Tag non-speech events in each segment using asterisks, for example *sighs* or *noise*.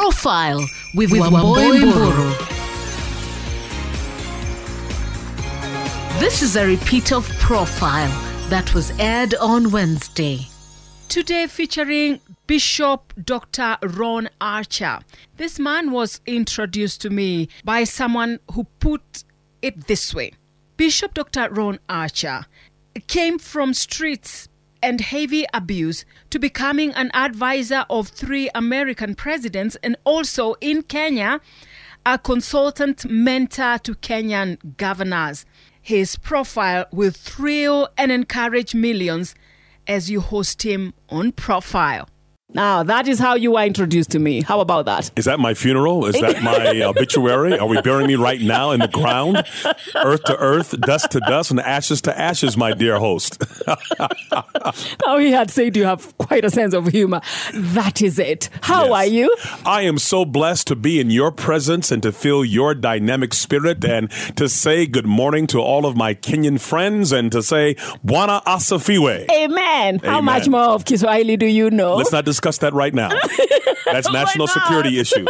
Profile with, with Wambui Mburu. This is a repeat of Profile that was aired on Wednesday. Today featuring Bishop Dr. Ron Archer. This man was introduced to me by someone who put it this way Bishop Dr. Ron Archer came from streets and heavy abuse to becoming an advisor of three American presidents and also in Kenya, a consultant mentor to Kenyan governors. His profile will thrill and encourage millions as you host him on Profile. Now, that is how you were introduced to me. How about that? Is that my funeral? Is that my *laughs* obituary? Are we burying me right now in the ground? Earth to earth, dust to dust, and ashes to ashes, my dear host. *laughs* oh, he had said you have quite a sense of humor. That is it. How yes. are you? I am so blessed to be in your presence and to feel your dynamic spirit and to say good morning to all of my Kenyan friends and to say Bwana Asifiwe. Amen. Amen. How much more of Kiswahili do you know? Let's not discuss that right now. *laughs* That's national security issue. *laughs*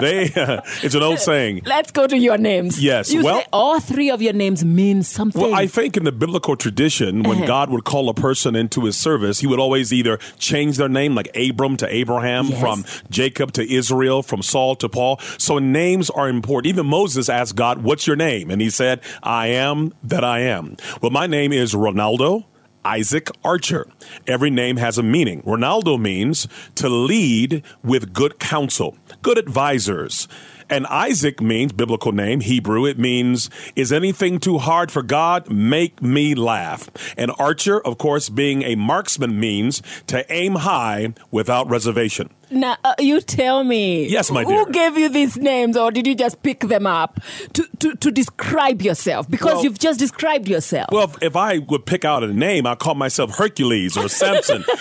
they uh, *laughs* it's an old saying. Let's go to your names. Yes. You well, all three of your names mean something. Well, I think in the biblical tradition, when uh-huh. God would call a person into His service, He would always either change their name, like Abram to Abraham, yes. from Jacob to Israel, from Saul to Paul. So names are important. Even Moses asked God, "What's your name?" And He said, "I am that I am." Well, my name is Ronaldo. Isaac Archer. Every name has a meaning. Ronaldo means to lead with good counsel, good advisors. And Isaac means, biblical name, Hebrew, it means, is anything too hard for God? Make me laugh. And Archer, of course, being a marksman means to aim high without reservation. Now, uh, you tell me. Yes, my dear. Who gave you these names, or did you just pick them up to, to, to describe yourself? Because well, you've just described yourself. Well, if I would pick out a name, I'd call myself Hercules or Samson. *laughs*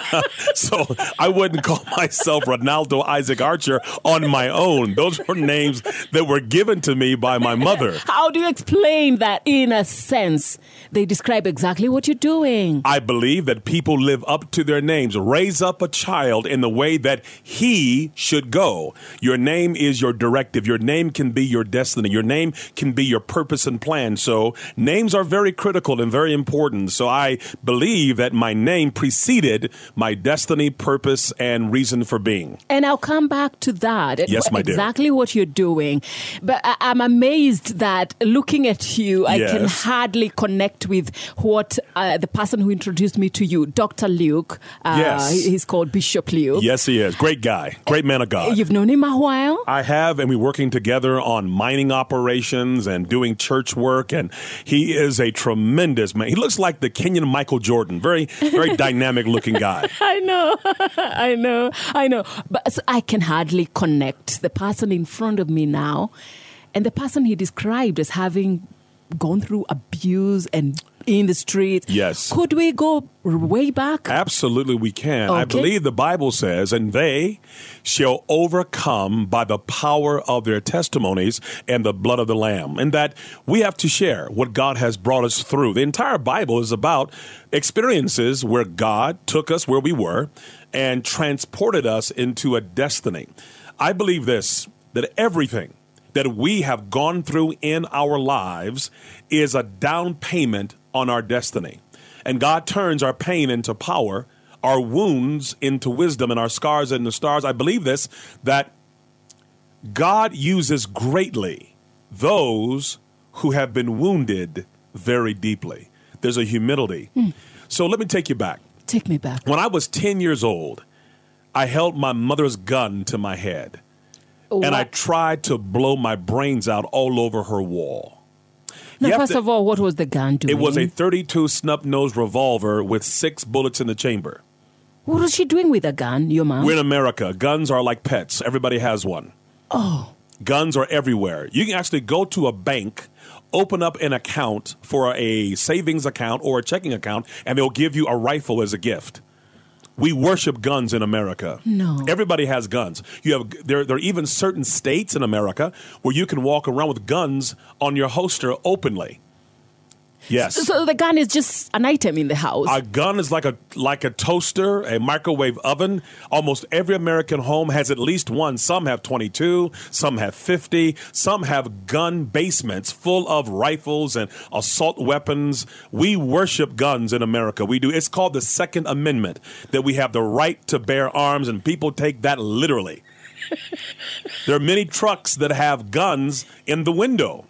*laughs* so I wouldn't call myself Ronaldo Isaac Archer on my own. Those were names that were given to me by my mother. *laughs* How do you explain that in a sense? They describe exactly what you're doing. I believe that people live up to their names, raise up a child in the way that he should go. Your name is your directive. Your name can be your destiny. Your name can be your purpose and plan. So names are very critical and very important. So I believe that my name preceded my destiny, purpose, and reason for being. And I'll come back to that. Yes, my dear. Exactly what you're doing. But I'm amazed that looking at you, I yes. can hardly connect with what uh, the person who introduced me to you, Dr. Luke. Uh, yes. He's called Bishop Luke. Yes, he is. Great guy. Great man of God. Eh, you've known him a while? I have, and we're working together on mining operations and doing church work. And he is a tremendous man. He looks like the Kenyan Michael Jordan. Very, very *laughs* dynamic looking guy. I know. *laughs* I know. I know. But I can hardly connect the person in front of me now and the person he described as having gone through abuse and in the streets. Yes. Could we go way back? Absolutely, we can. Okay. I believe the Bible says, and they shall overcome by the power of their testimonies and the blood of the Lamb. And that we have to share what God has brought us through. The entire Bible is about experiences where God took us where we were and transported us into a destiny. I believe this that everything that we have gone through in our lives is a down payment on our destiny. And God turns our pain into power, our wounds into wisdom, and our scars into stars. I believe this that God uses greatly those who have been wounded very deeply. There's a humility. Hmm. So let me take you back. Take me back. When I was 10 years old, I held my mother's gun to my head. What? And I tried to blow my brains out all over her wall. Now, first to, of all, what was the gun doing? It was a 32 snub nose revolver with six bullets in the chamber. What was she doing with a gun, your mom? We're in America. Guns are like pets. Everybody has one. Oh. Guns are everywhere. You can actually go to a bank, open up an account for a savings account or a checking account, and they'll give you a rifle as a gift. We worship guns in America. No. Everybody has guns. You have there there are even certain states in America where you can walk around with guns on your holster openly. Yes. So, so, the gun is just an item in the house. A gun is like a like a toaster, a microwave oven. Almost every American home has at least one. Some have 22, some have 50, some have gun basements full of rifles and assault weapons. We worship guns in America. We do. It's called the Second Amendment that we have the right to bear arms and people take that literally. *laughs* there are many trucks that have guns in the window.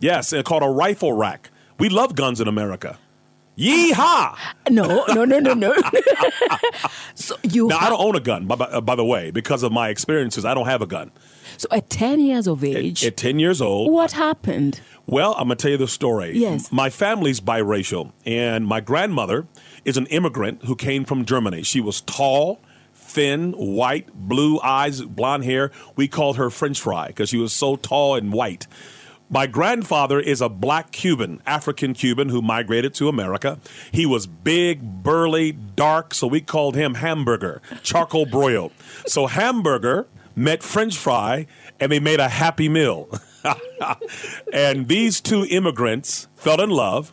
Yes, it's called a rifle rack. We love guns in America. Yeehaw! No, no, no, no, no. *laughs* so you. Now ha- I don't own a gun, by, by, uh, by, the way, because of my experiences. I don't have a gun. So at ten years of age, at, at ten years old, what happened? Well, I'm gonna tell you the story. Yes, my family's biracial, and my grandmother is an immigrant who came from Germany. She was tall thin, white, blue eyes, blonde hair. We called her French fry because she was so tall and white. My grandfather is a black Cuban, African Cuban, who migrated to America. He was big, burly, dark, so we called him Hamburger, charcoal broiled. So Hamburger met French fry, and they made a happy meal. *laughs* and these two immigrants fell in love,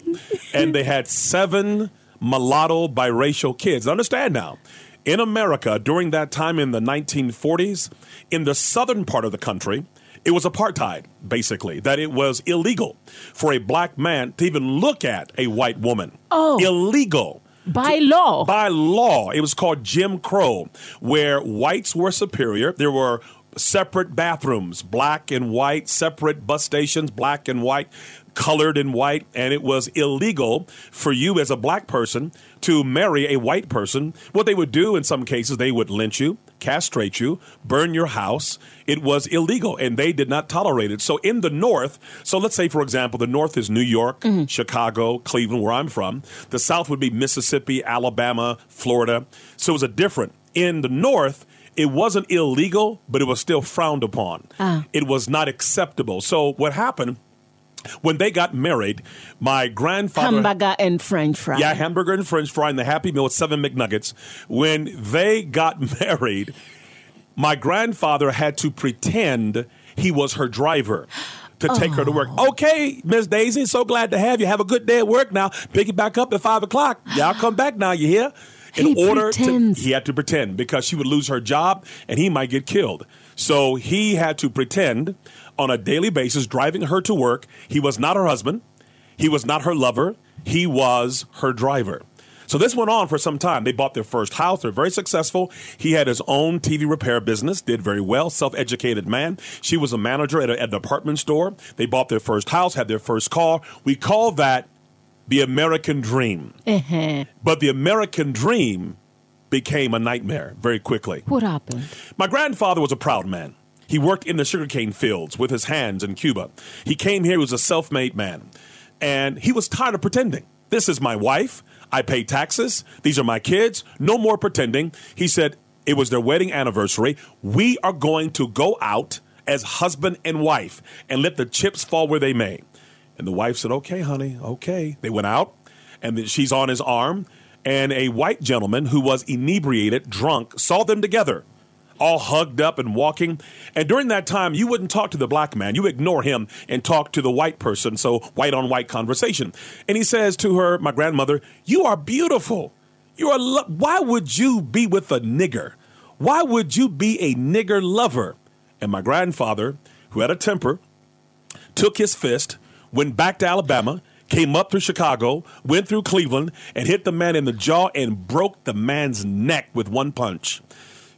and they had seven mulatto biracial kids. Understand now, in America during that time in the 1940s, in the southern part of the country, it was apartheid, basically, that it was illegal for a black man to even look at a white woman. Oh. Illegal. By law. By law. It was called Jim Crow, where whites were superior. There were separate bathrooms, black and white, separate bus stations, black and white, colored and white, and it was illegal for you as a black person to marry a white person. What they would do in some cases, they would lynch you, castrate you, burn your house. It was illegal, and they did not tolerate it. So in the North, so let's say, for example, the North is New York, mm-hmm. Chicago, Cleveland, where I'm from. The South would be Mississippi, Alabama, Florida. So it was a different. In the North, it wasn't illegal, but it was still frowned upon. Uh. It was not acceptable. So what happened? When they got married, my grandfather hamburger and French fry. Yeah, hamburger and French fry and the Happy Meal with seven McNuggets. When they got *laughs* married, my grandfather had to pretend he was her driver to take oh. her to work. Oh. Okay, Miss Daisy, so glad to have you. Have a good day at work now. Pick it back up at five o'clock. Y'all come back now. You hear? in he order pretends. to he had to pretend because she would lose her job and he might get killed. So he had to pretend on a daily basis driving her to work. He was not her husband. He was not her lover. He was her driver. So this went on for some time. They bought their first house. They're very successful. He had his own TV repair business, did very well, self-educated man. She was a manager at, a, at a department store. They bought their first house, had their first car. We call that the American dream. Uh-huh. But the American dream became a nightmare very quickly. What happened? My grandfather was a proud man. He worked in the sugarcane fields with his hands in Cuba. He came here, he was a self made man. And he was tired of pretending. This is my wife. I pay taxes. These are my kids. No more pretending. He said it was their wedding anniversary. We are going to go out as husband and wife and let the chips fall where they may. And the wife said, Okay, honey, okay. They went out, and then she's on his arm. And a white gentleman who was inebriated, drunk, saw them together, all hugged up and walking. And during that time, you wouldn't talk to the black man. You ignore him and talk to the white person. So, white on white conversation. And he says to her, my grandmother, You are beautiful. You are. Lo- Why would you be with a nigger? Why would you be a nigger lover? And my grandfather, who had a temper, took his fist went back to Alabama, came up through Chicago, went through Cleveland, and hit the man in the jaw and broke the man's neck with one punch.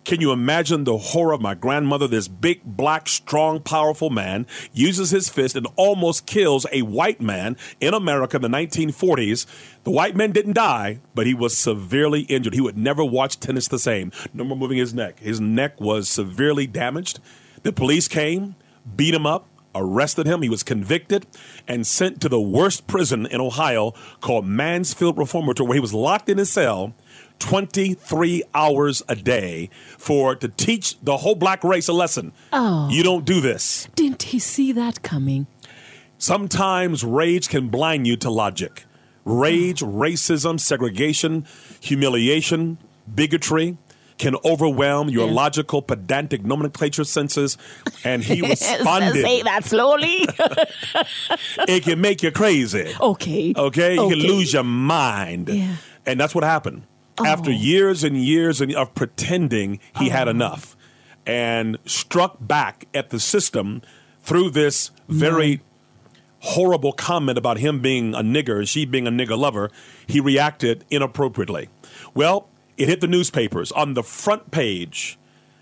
Can you imagine the horror of my grandmother? This big, black, strong, powerful man uses his fist and almost kills a white man in America in the 1940s. The white man didn't die, but he was severely injured. He would never watch tennis the same. No more moving his neck. His neck was severely damaged. The police came, beat him up, arrested him. He was convicted and sent to the worst prison in Ohio called Mansfield Reformatory, where he was locked in his cell 23 hours a day for to teach the whole black race a lesson. Oh. You don't do this. Didn't he see that coming? Sometimes rage can blind you to logic. Rage, racism, segregation, humiliation, bigotry can overwhelm your yeah. logical, pedantic nomenclature senses. And he responded. *laughs* Say that slowly. *laughs* it can make you crazy. Okay. Okay? You okay. can lose your mind. Yeah. And that's what happened. Oh. After years and years of pretending he oh. had enough and struck back at the system through this very horrible comment about him being a nigger, and she being a nigger lover, he reacted inappropriately. Well, it hit the newspapers on the front page.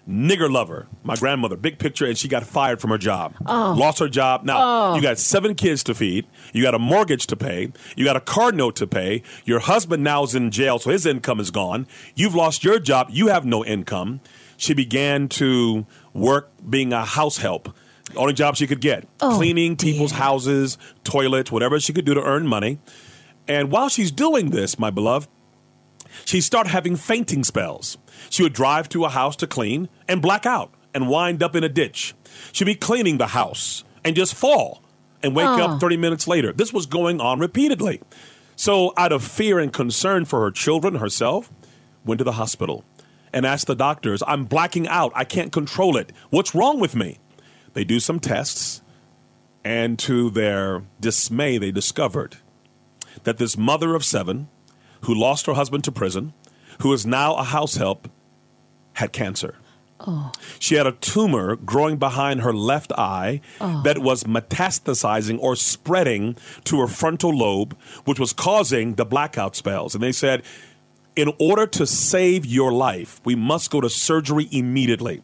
Nigger lover, my grandmother, big picture, and she got fired from her job. Oh. Lost her job. Now, oh. you got seven kids to feed. You got a mortgage to pay. You got a car note to pay. Your husband now is in jail, so his income is gone. You've lost your job. You have no income. She began to work being a house help only job she could get oh, cleaning people's dear. houses, toilets, whatever she could do to earn money. And while she's doing this, my beloved, she started having fainting spells. She would drive to a house to clean and black out and wind up in a ditch. She'd be cleaning the house and just fall and wake oh. up 30 minutes later. This was going on repeatedly. So, out of fear and concern for her children, herself, went to the hospital and asked the doctors, I'm blacking out. I can't control it. What's wrong with me? They do some tests, and to their dismay, they discovered that this mother of seven, who lost her husband to prison, who is now a house help, had cancer. Oh. She had a tumor growing behind her left eye oh. that was metastasizing or spreading to her frontal lobe, which was causing the blackout spells. And they said, in order to save your life, we must go to surgery immediately.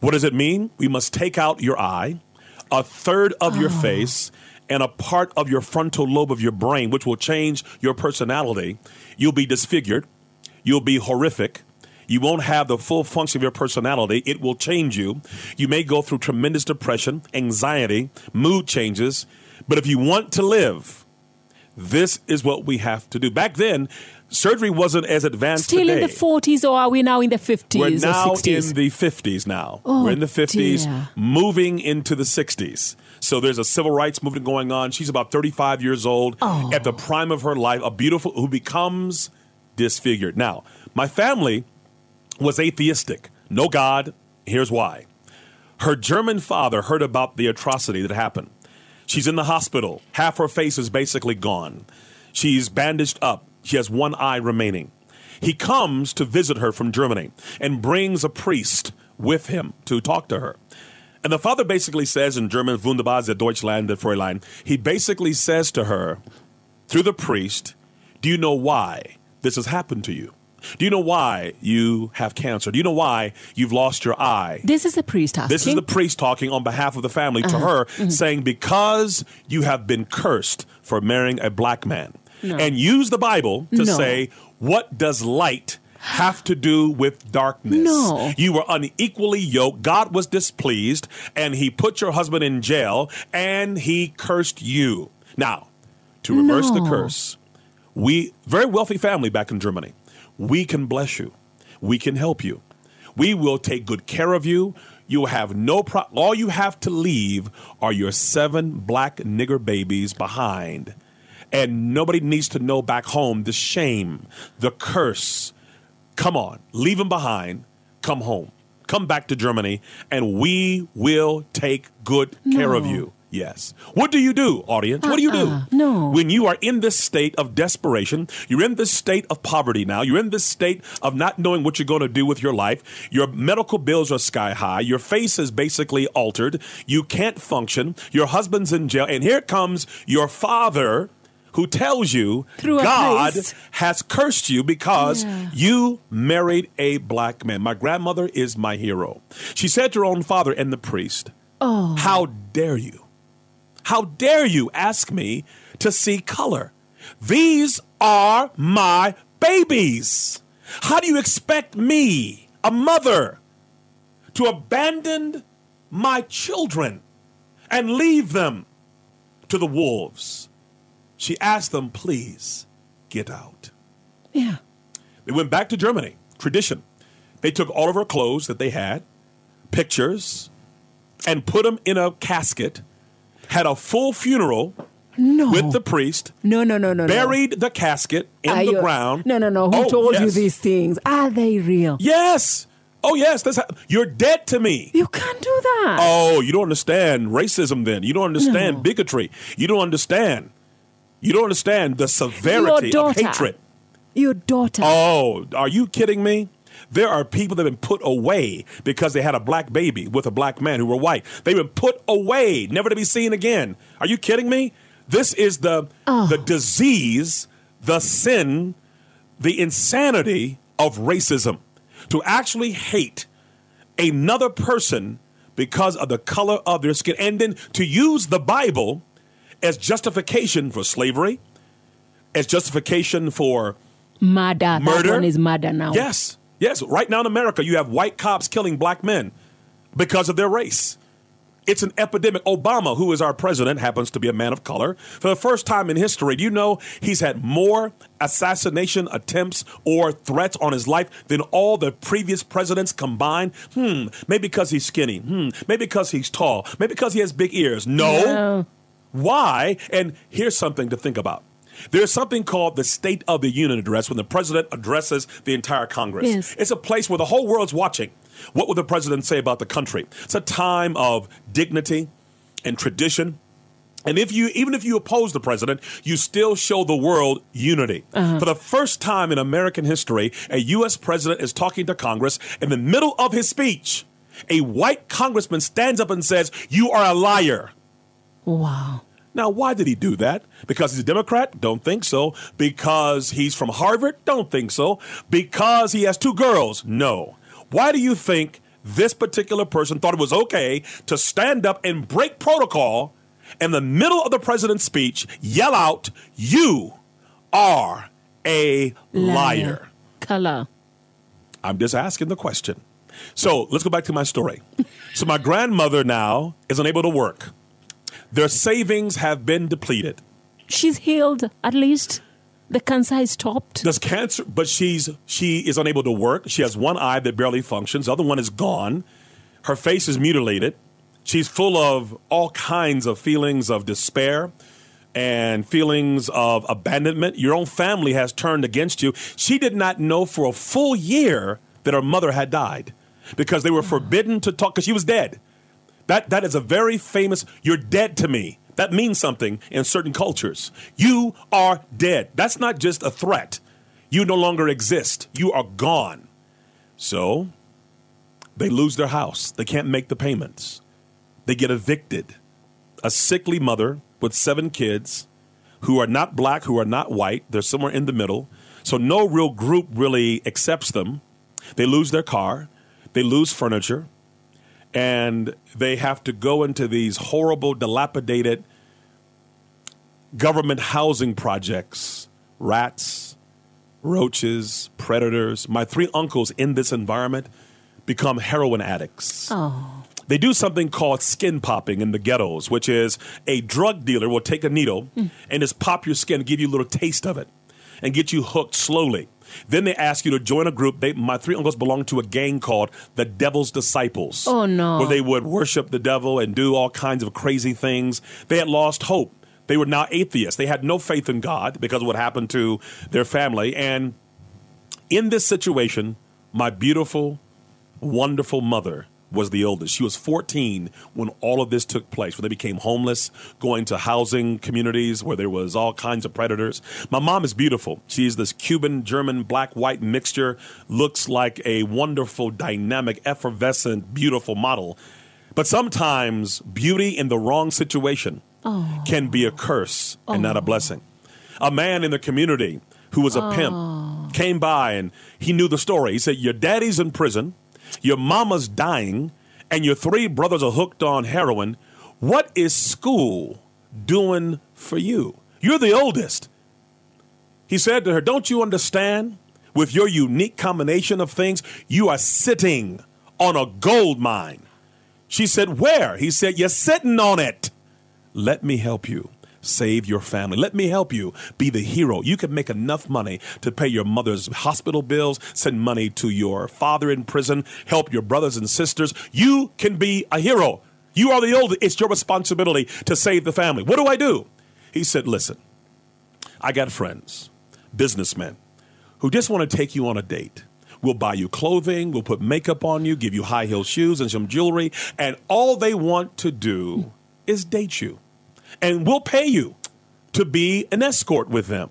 What does it mean? We must take out your eye, a third of oh. your face, and a part of your frontal lobe of your brain, which will change your personality. You'll be disfigured. You'll be horrific. You won't have the full function of your personality. It will change you. You may go through tremendous depression, anxiety, mood changes. But if you want to live, this is what we have to do. Back then, surgery wasn't as advanced. Still today. in the 40s, or are we now in the 50s? We're now in the 50s now. Oh, We're in the 50s, dear. moving into the 60s. So there's a civil rights movement going on. She's about 35 years old, oh. at the prime of her life, a beautiful who becomes disfigured. Now, my family was atheistic. No God. Here's why. Her German father heard about the atrocity that happened. She's in the hospital. Half her face is basically gone. She's bandaged up. She has one eye remaining. He comes to visit her from Germany and brings a priest with him to talk to her. And the father basically says in German, Wunderbar, der Deutschland, der Fräulein, he basically says to her, through the priest, Do you know why this has happened to you? Do you know why you have cancer? Do you know why you've lost your eye? This is the priest talking. This is the priest talking on behalf of the family uh-huh. to her, mm-hmm. saying, Because you have been cursed for marrying a black man. No. And use the Bible to no. say, What does light have to do with darkness. No. You were unequally yoked. God was displeased, and He put your husband in jail, and He cursed you. Now, to reverse no. the curse, we, very wealthy family back in Germany, we can bless you. We can help you. We will take good care of you. You will have no pro- all you have to leave are your seven black nigger babies behind. And nobody needs to know back home the shame, the curse. Come on, leave them behind. Come home. Come back to Germany, and we will take good care of you. Yes. What do you do, audience? What do you do? Uh-uh. No. When you are in this state of desperation, you're in this state of poverty now, you're in this state of not knowing what you're going to do with your life, your medical bills are sky high, your face is basically altered, you can't function, your husband's in jail, and here comes your father who tells you Through God has cursed you because yeah. you married a black man. My grandmother is my hero. She said to her own father and the priest, Oh. How dare you? How dare you ask me to see color? These are my babies. How do you expect me, a mother, to abandon my children and leave them to the wolves? She asked them, please get out. Yeah. They went back to Germany, tradition. They took all of her clothes that they had, pictures, and put them in a casket had a full funeral No. With the priest. No, no, no, no. Buried no. the casket in Are the you, ground. No, no, no. Who oh, told yes. you these things? Are they real? Yes. Oh, yes. That's how, you're dead to me. You can't do that. Oh, you don't understand racism then. You don't understand No. bigotry. You don't understand. You don't understand the severity of hatred. Your daughter. Oh, are you kidding me? There are people that have been put away because they had a black baby with a black man who were white. They've been put away, never to be seen again. Are you kidding me? This is the the oh. disease, the sin, the insanity of racism. To actually hate another person because of the color of their skin and then to use the Bible as justification for slavery, as justification for murder. That Murder? one is murder now. Yes. Yes. Right now in America, you have white cops killing black men because of their race. It's an epidemic. Obama, who is our president, happens to be a man of color. For the first time in history, do you know he's had more assassination attempts or threats on his life than all the previous presidents combined? Hmm. Maybe because he's skinny. Hmm. Maybe because he's tall. Maybe because he has big ears. No. No. Why? And here's something to think about. There's something called the State of the Union address when the president addresses the entire Congress. Yes. It's a place where the whole world's watching. What will the president say about the country? It's a time of dignity and tradition. And if you, even if you oppose the president, you still show the world unity. Uh-huh. For the first time in American history, a U.S. president is talking to Congress. In the middle of his speech, a white congressman stands up and says, "You are a liar." Wow. Now, why did he do that? Because he's a Democrat? Don't think so. Because he's from Harvard? Don't think so. Because he has two girls? No. Why do you think this particular person thought it was okay to stand up and break protocol in the middle of the president's speech, yell out, You are a liar? Color. I'm just asking the question. So let's go back to my story. so my grandmother now is unable to work. Their savings have been depleted. She's healed. At least the cancer is stopped. Does cancer? But she's she is unable to work. She has one eye that barely functions. The other one is gone. Her face is mutilated. She's full of all kinds of feelings of despair and feelings of abandonment. Your own family has turned against you. She did not know for a full year that her mother had died because they were forbidden to talk because she was dead. That that is a very famous. You're dead to me. That means something in certain cultures. You are dead. That's not just a threat. You no longer exist. You are gone. So they lose their house. They can't make the payments. They get evicted. A sickly mother with seven kids who are not black, who are not white. They're somewhere in the middle. So no real group really accepts them. They lose their car. They lose furniture and they have to go into these horrible, dilapidated government housing projects. Rats, roaches, predators. My three uncles in this environment become heroin addicts. Oh. They do something called skin popping in the ghettos, which is a drug dealer will take a needle hmm. and just pop your skin, give you a little taste of it, and get you hooked slowly. Then they ask you to join a group. They, my three uncles belonged to a gang called the Devil's Disciples. Oh, no. Where they would worship the devil and do all kinds of crazy things. They had lost hope. They were now atheists. They had no faith in God because of what happened to their family. And in this situation, my beautiful, wonderful mother was the oldest. She was 14 when all of this took place, when they became homeless, going to housing communities where there was all kinds of predators. My mom is beautiful. She's this Cuban, German, black, white mixture, looks like a wonderful, dynamic, effervescent, beautiful model. But sometimes beauty in the wrong situation oh. can be a curse and not a oh. blessing. A man in the community who was a pimp oh. came by and he knew the story. He said, Your daddy's in prison, your mama's dying, and your three brothers are hooked on heroin. What is school doing for you? You're the oldest. He said to her, Don't you understand? With your unique combination of things, you are sitting on a gold mine. She said, Where? He said, You're sitting on it. Let me help you save your family. Let me help you be the hero. You can make enough money to pay your mother's hospital bills, send money to your father in prison, help your brothers and sisters. You can be a hero. You are the oldest. It's your responsibility to save the family. What do I do? He said, Listen, I got friends, businessmen, who just want to take you on a date. We'll buy you clothing, we'll put makeup on you, give you high heel shoes and some jewelry, and all they want to do is date you. And we'll pay you to be an escort with them.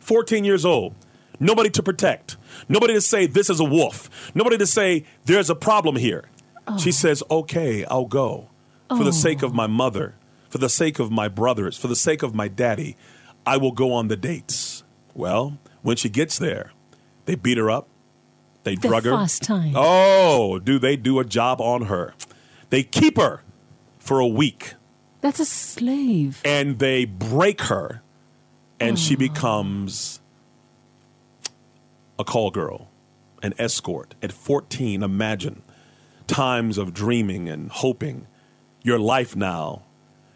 14 years old, nobody to protect, nobody to say this is a wolf, nobody to say there's a problem here. Oh. She says, Okay, I'll go. For oh. the sake of oh. my mother, for the sake of my brothers, for the sake of my daddy, I will go on the dates. Well, when she gets there, they beat her up, they the drug her. First time. Oh, do they do a job on her? They keep her for a week. That's a slave. And they break her, and oh. she becomes a call girl, an escort at 14. Imagine times of dreaming and hoping. Your life now.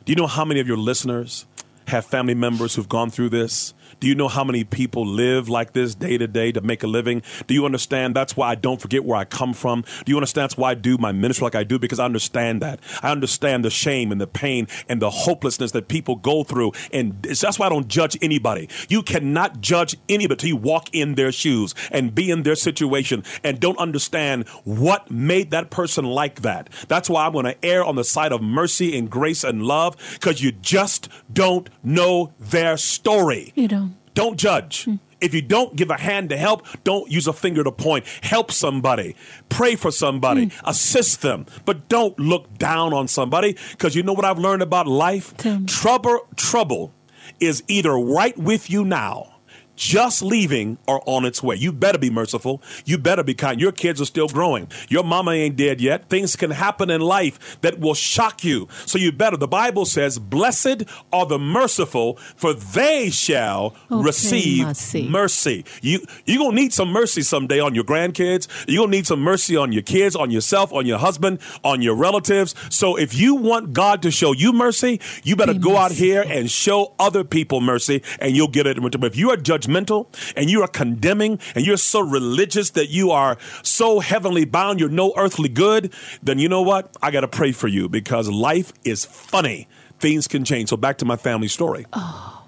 Do you know how many of your listeners have family members who've gone through this? Do you know how many people live like this day to day to make a living? Do you understand that's why I don't forget where I come from? Do you understand that's why I do my ministry like I do? Because I understand that. I understand the shame and the pain and the hopelessness that people go through. And that's why I don't judge anybody. You cannot judge anybody until you walk in their shoes and be in their situation and don't understand what made that person like that. That's why I'm going to err on the side of mercy and grace and love because you just don't know their story. You don't. Don't judge. If you don't give a hand to help, don't use a finger to point. Help somebody. Pray for somebody. Mm. Assist them. But don't look down on somebody because you know what I've learned about life? Trouble trouble is either right with you now just leaving or on its way. You better be merciful. You better be kind. Your kids are still growing. Your mama ain't dead yet. Things can happen in life that will shock you. So you better. The Bible says, Blessed are the merciful, for they shall okay, receive mercy. mercy. You, you're going to need some mercy someday on your grandkids. You're going to need some mercy on your kids, on yourself, on your husband, on your relatives. So if you want God to show you mercy, you better be go merciful. out here and show other people mercy, and you'll get it return. If you are judgmental, judgmental and you are condemning and you're so religious that you are so heavenly bound, you're no earthly good, then you know what? I got to pray for you because life is funny. Things can change. So back to my family story. Oh.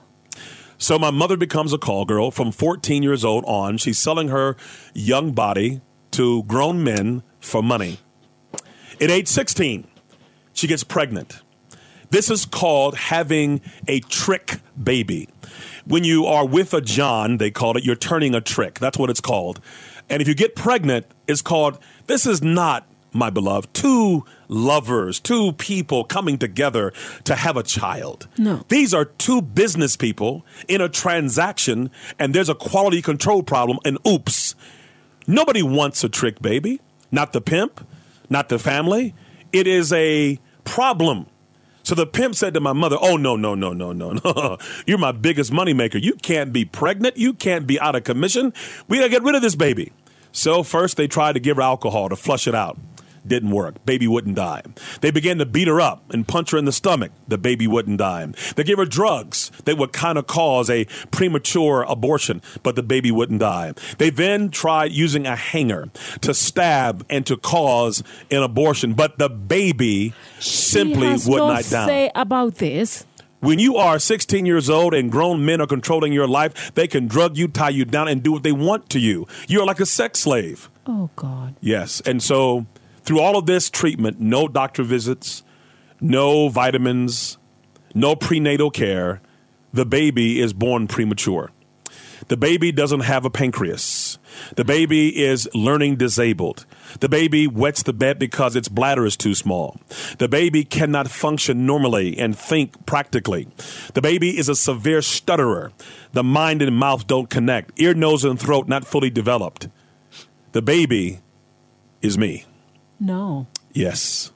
So my mother becomes a call girl from 14 years old on. She's selling her young body to grown men for money. At age 16, she gets pregnant. This is called having a trick baby when you are with a John, they call it, you're turning a trick. That's what it's called. And if you get pregnant, it's called, this is not, my beloved, two lovers, two people coming together to have a child. No. These are two business people in a transaction, and there's a quality control problem, and oops. Nobody wants a trick baby. Not the pimp, not the family. It is a problem so the pimp said to my mother, Oh, no, no, no, no, no, no. *laughs* You're my biggest moneymaker. You can't be pregnant. You can't be out of commission. We got to get rid of this baby. So first they tried to give her alcohol to flush it out. Didn't work. Baby wouldn't die. They began to beat her up and punch her in the stomach. The baby wouldn't die. They gave her drugs that would kind of cause a premature abortion, but the baby wouldn't die. They then tried using a hanger to stab and to cause an abortion, but the baby she simply would no not die. What say about this. When you are 16 years old and grown men are controlling your life, they can drug you, tie you down, and do what they want to you. You're like a sex slave. Oh, God. Yes. And so through all of this treatment, no doctor visits, no vitamins, no prenatal care, the baby is born premature. The baby doesn't have a pancreas. The baby is learning disabled. The baby wets the bed because its bladder is too small. The baby cannot function normally and think practically. The baby is a severe stutterer. The mind and mouth don't connect. Ear, nose, and throat not fully developed. The baby is me. No. Yes.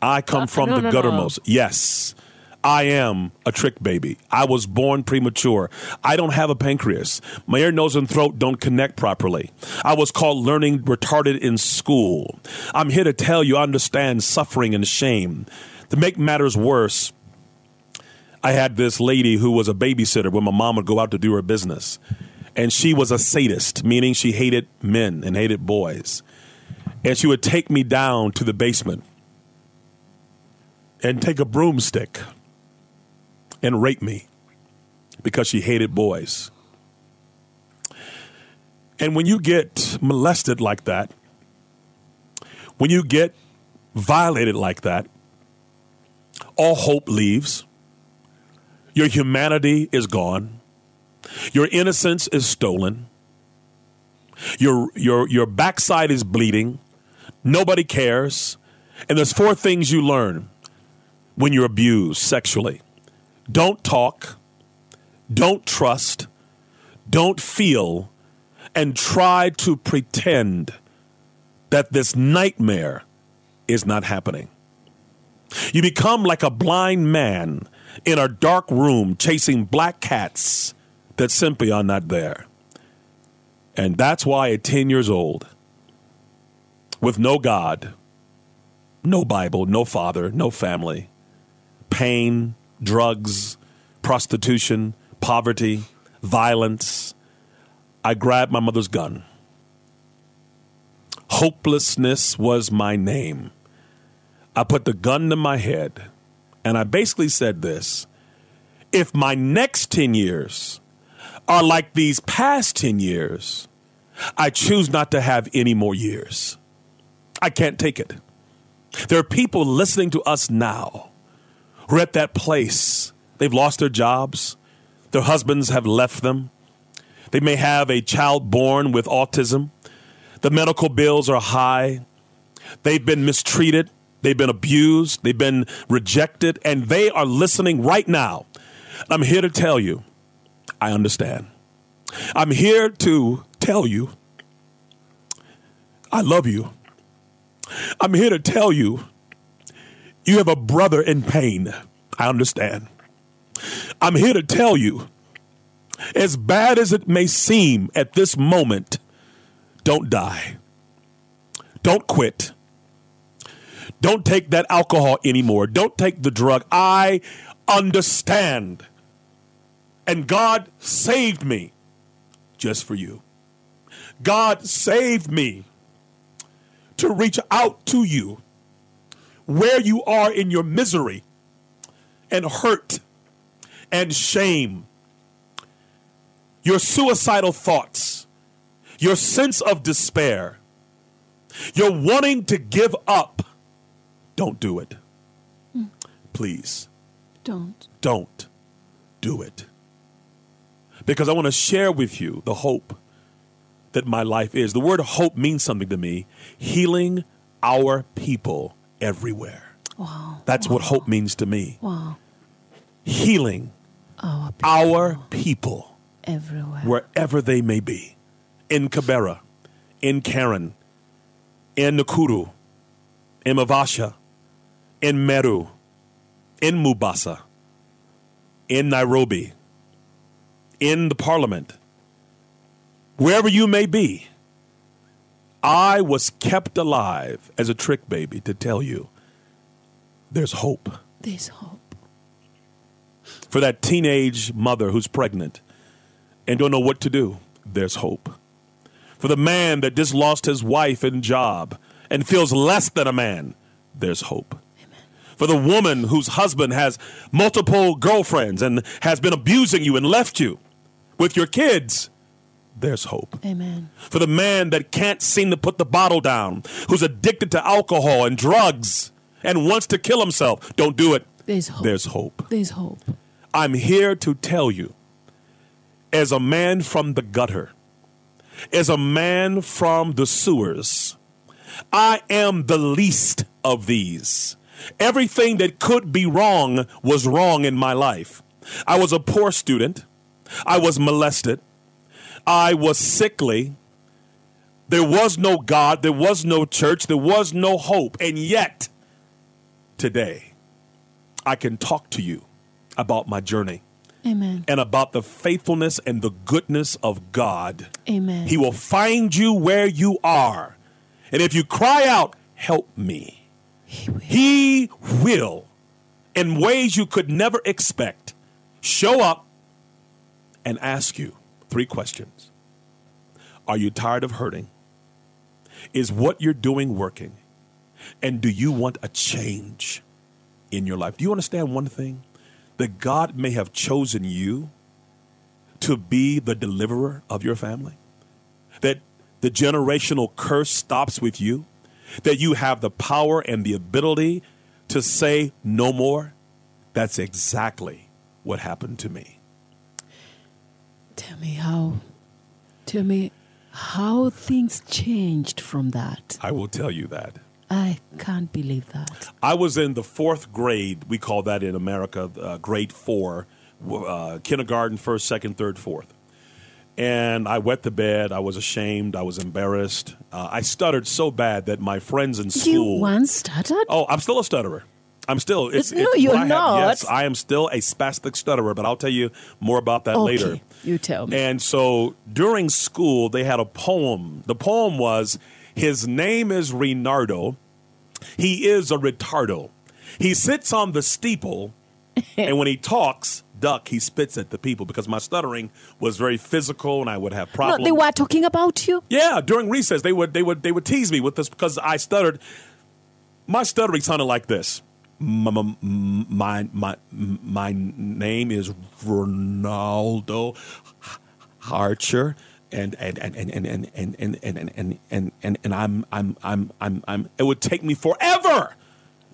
I come uh, from no, the no, guttermost. No. Yes. I am a trick baby. I was born premature. I don't have a pancreas. My ear, nose, and throat don't connect properly. I was called learning retarded in school. I'm here to tell you I understand suffering and shame. To make matters worse, I had this lady who was a babysitter when my mom would go out to do her business. And she was a sadist, meaning she hated men and hated boys and she would take me down to the basement and take a broomstick and rape me. because she hated boys. And when you get molested like that, when you get violated like that, all hope leaves. Your humanity is gone. Your innocence is stolen. Your, your, your backside is bleeding. Nobody cares. And there's four things you learn when you're abused sexually don't talk, don't trust, don't feel, and try to pretend that this nightmare is not happening. You become like a blind man in a dark room chasing black cats that simply are not there. And that's why at 10 years old, with no God, no Bible, no father, no family, pain, drugs, prostitution, poverty, violence, I grabbed my mother's gun. Hopelessness was my name. I put the gun to my head and I basically said this if my next 10 years are like these past 10 years, I choose not to have any more years. I can't take it. There are people listening to us now who are at that place. They've lost their jobs, their husbands have left them, they may have a child born with autism, the medical bills are high, they've been mistreated, they've been abused, they've been rejected, and they are listening right now. I'm here to tell you, I understand. I'm here to tell you, I love you. I'm here to tell you you have a brother in pain. I understand. I'm here to tell you, as bad as it may seem at this moment, don't die. Don't quit. Don't take that alcohol anymore. Don't take the drug. I understand. And God saved me just for you. God saved me to reach out to you where you are in your misery and hurt and shame, your suicidal thoughts, your sense of despair, your wanting to give up. Don't do it. Mm. Please. Don't. Don't do it. Because I want to share with you the hope that my life is. The word hope means something to me healing our people everywhere. Wow. That's wow. what hope means to me. Wow. Healing our people. our people everywhere. Wherever they may be. In Kibera, in Karen, in Nakuru, in Naivasha, in Meru, in Mombasa, in Nairobi, in the parliament, wherever you may be, I was kept alive as a trick baby to tell you there's hope. There's hope. For that teenage mother who's pregnant and don't know what to do, there's hope. For the man that just lost his wife and job and feels less than a man, there's hope. For the woman whose husband has multiple girlfriends and has been abusing you and left you with your kids, there's hope. Amen. For the man that can't seem to put the bottle down, who's addicted to alcohol and drugs and wants to kill himself, don't do it. There's hope. There's hope. There's hope. I'm here to tell you, as a man from the gutter, as a man from the sewers, I am the least of these. Everything that could be wrong was wrong in my life. I was a poor student. I was molested. I was sickly. There was no God. There was no church. There was no hope. And yet, today, I can talk to you about my journey. Amen. And about the faithfulness and the goodness of God. Amen. He will find you where you are. And if you cry out, help me, He will, he will in ways you could never expect, show up and ask you three questions Are you tired of hurting? Is what you're doing working? And do you want a change in your life? Do you understand one thing? That God may have chosen you to be the deliverer of your family? That the generational curse stops with you? That you have the power and the ability to say no more? That's exactly what happened to me. Tell me how. Tell me how things changed from that. I will tell you that. I can't believe that. I was in the fourth grade. We call that in America uh, grade four, uh, kindergarten, first, second, third, fourth. And I wet the bed. I was ashamed. I was embarrassed. Uh, I stuttered so bad that my friends in school. You once stuttered? Oh, I'm still a stutterer. I'm still. It's, no, it's you're have, not. yes, I am still a spastic stutterer, but I'll tell you more about that okay, later. You tell me. And so during school, they had a poem. The poem was His name is Renardo. He is a retardo. He sits on the steeple, *laughs* and when he talks, duck, he spits at the people because my stuttering was very physical and I would have problems. No, they were talking about you? Yeah, during recess, they would, they would, they would tease me with this because I stuttered. My stuttering sounded like this my, my, my, my name is Ronaldo Archer. And and, and, and, and, and, and, and, and, and, and, and, and I'm, I'm, I'm, I'm, I'm, it would take me forever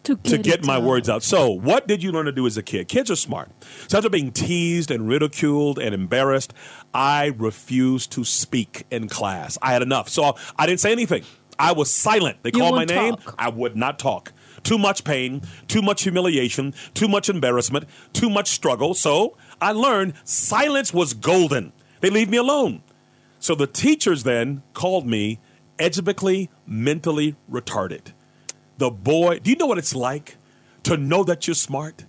to get, to get my out. words out. So, what did you learn to do as a kid? Kids are smart. So, after being teased and ridiculed and embarrassed, I refused to speak in class. I had enough. So, I didn't say anything. I was silent. They You called my won't name. talk. I would not talk. Too much pain, too much humiliation, too much embarrassment, too much struggle. So I learned silence was golden. They leave me alone. So the teachers then called me educably mentally retarded. The boy, do you know what it's like to know that you're smart?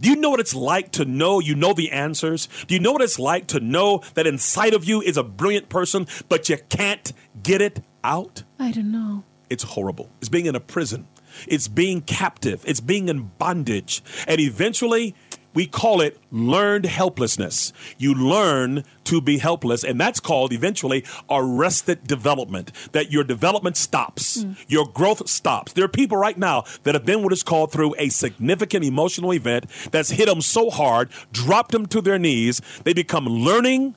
Do you know what it's like to know you know the answers? Do you know what it's like to know that inside of you is a brilliant person, but you can't get it out? I don't know. It's horrible. It's being in a prison. It's being captive. It's being in bondage. And eventually, we call it learned helplessness. You learn to be helpless, and that's called eventually arrested development. That your development stops, hmm. your growth stops. There are people right now that have been what is called through a significant emotional event that's hit them so hard, dropped them to their knees, they become learning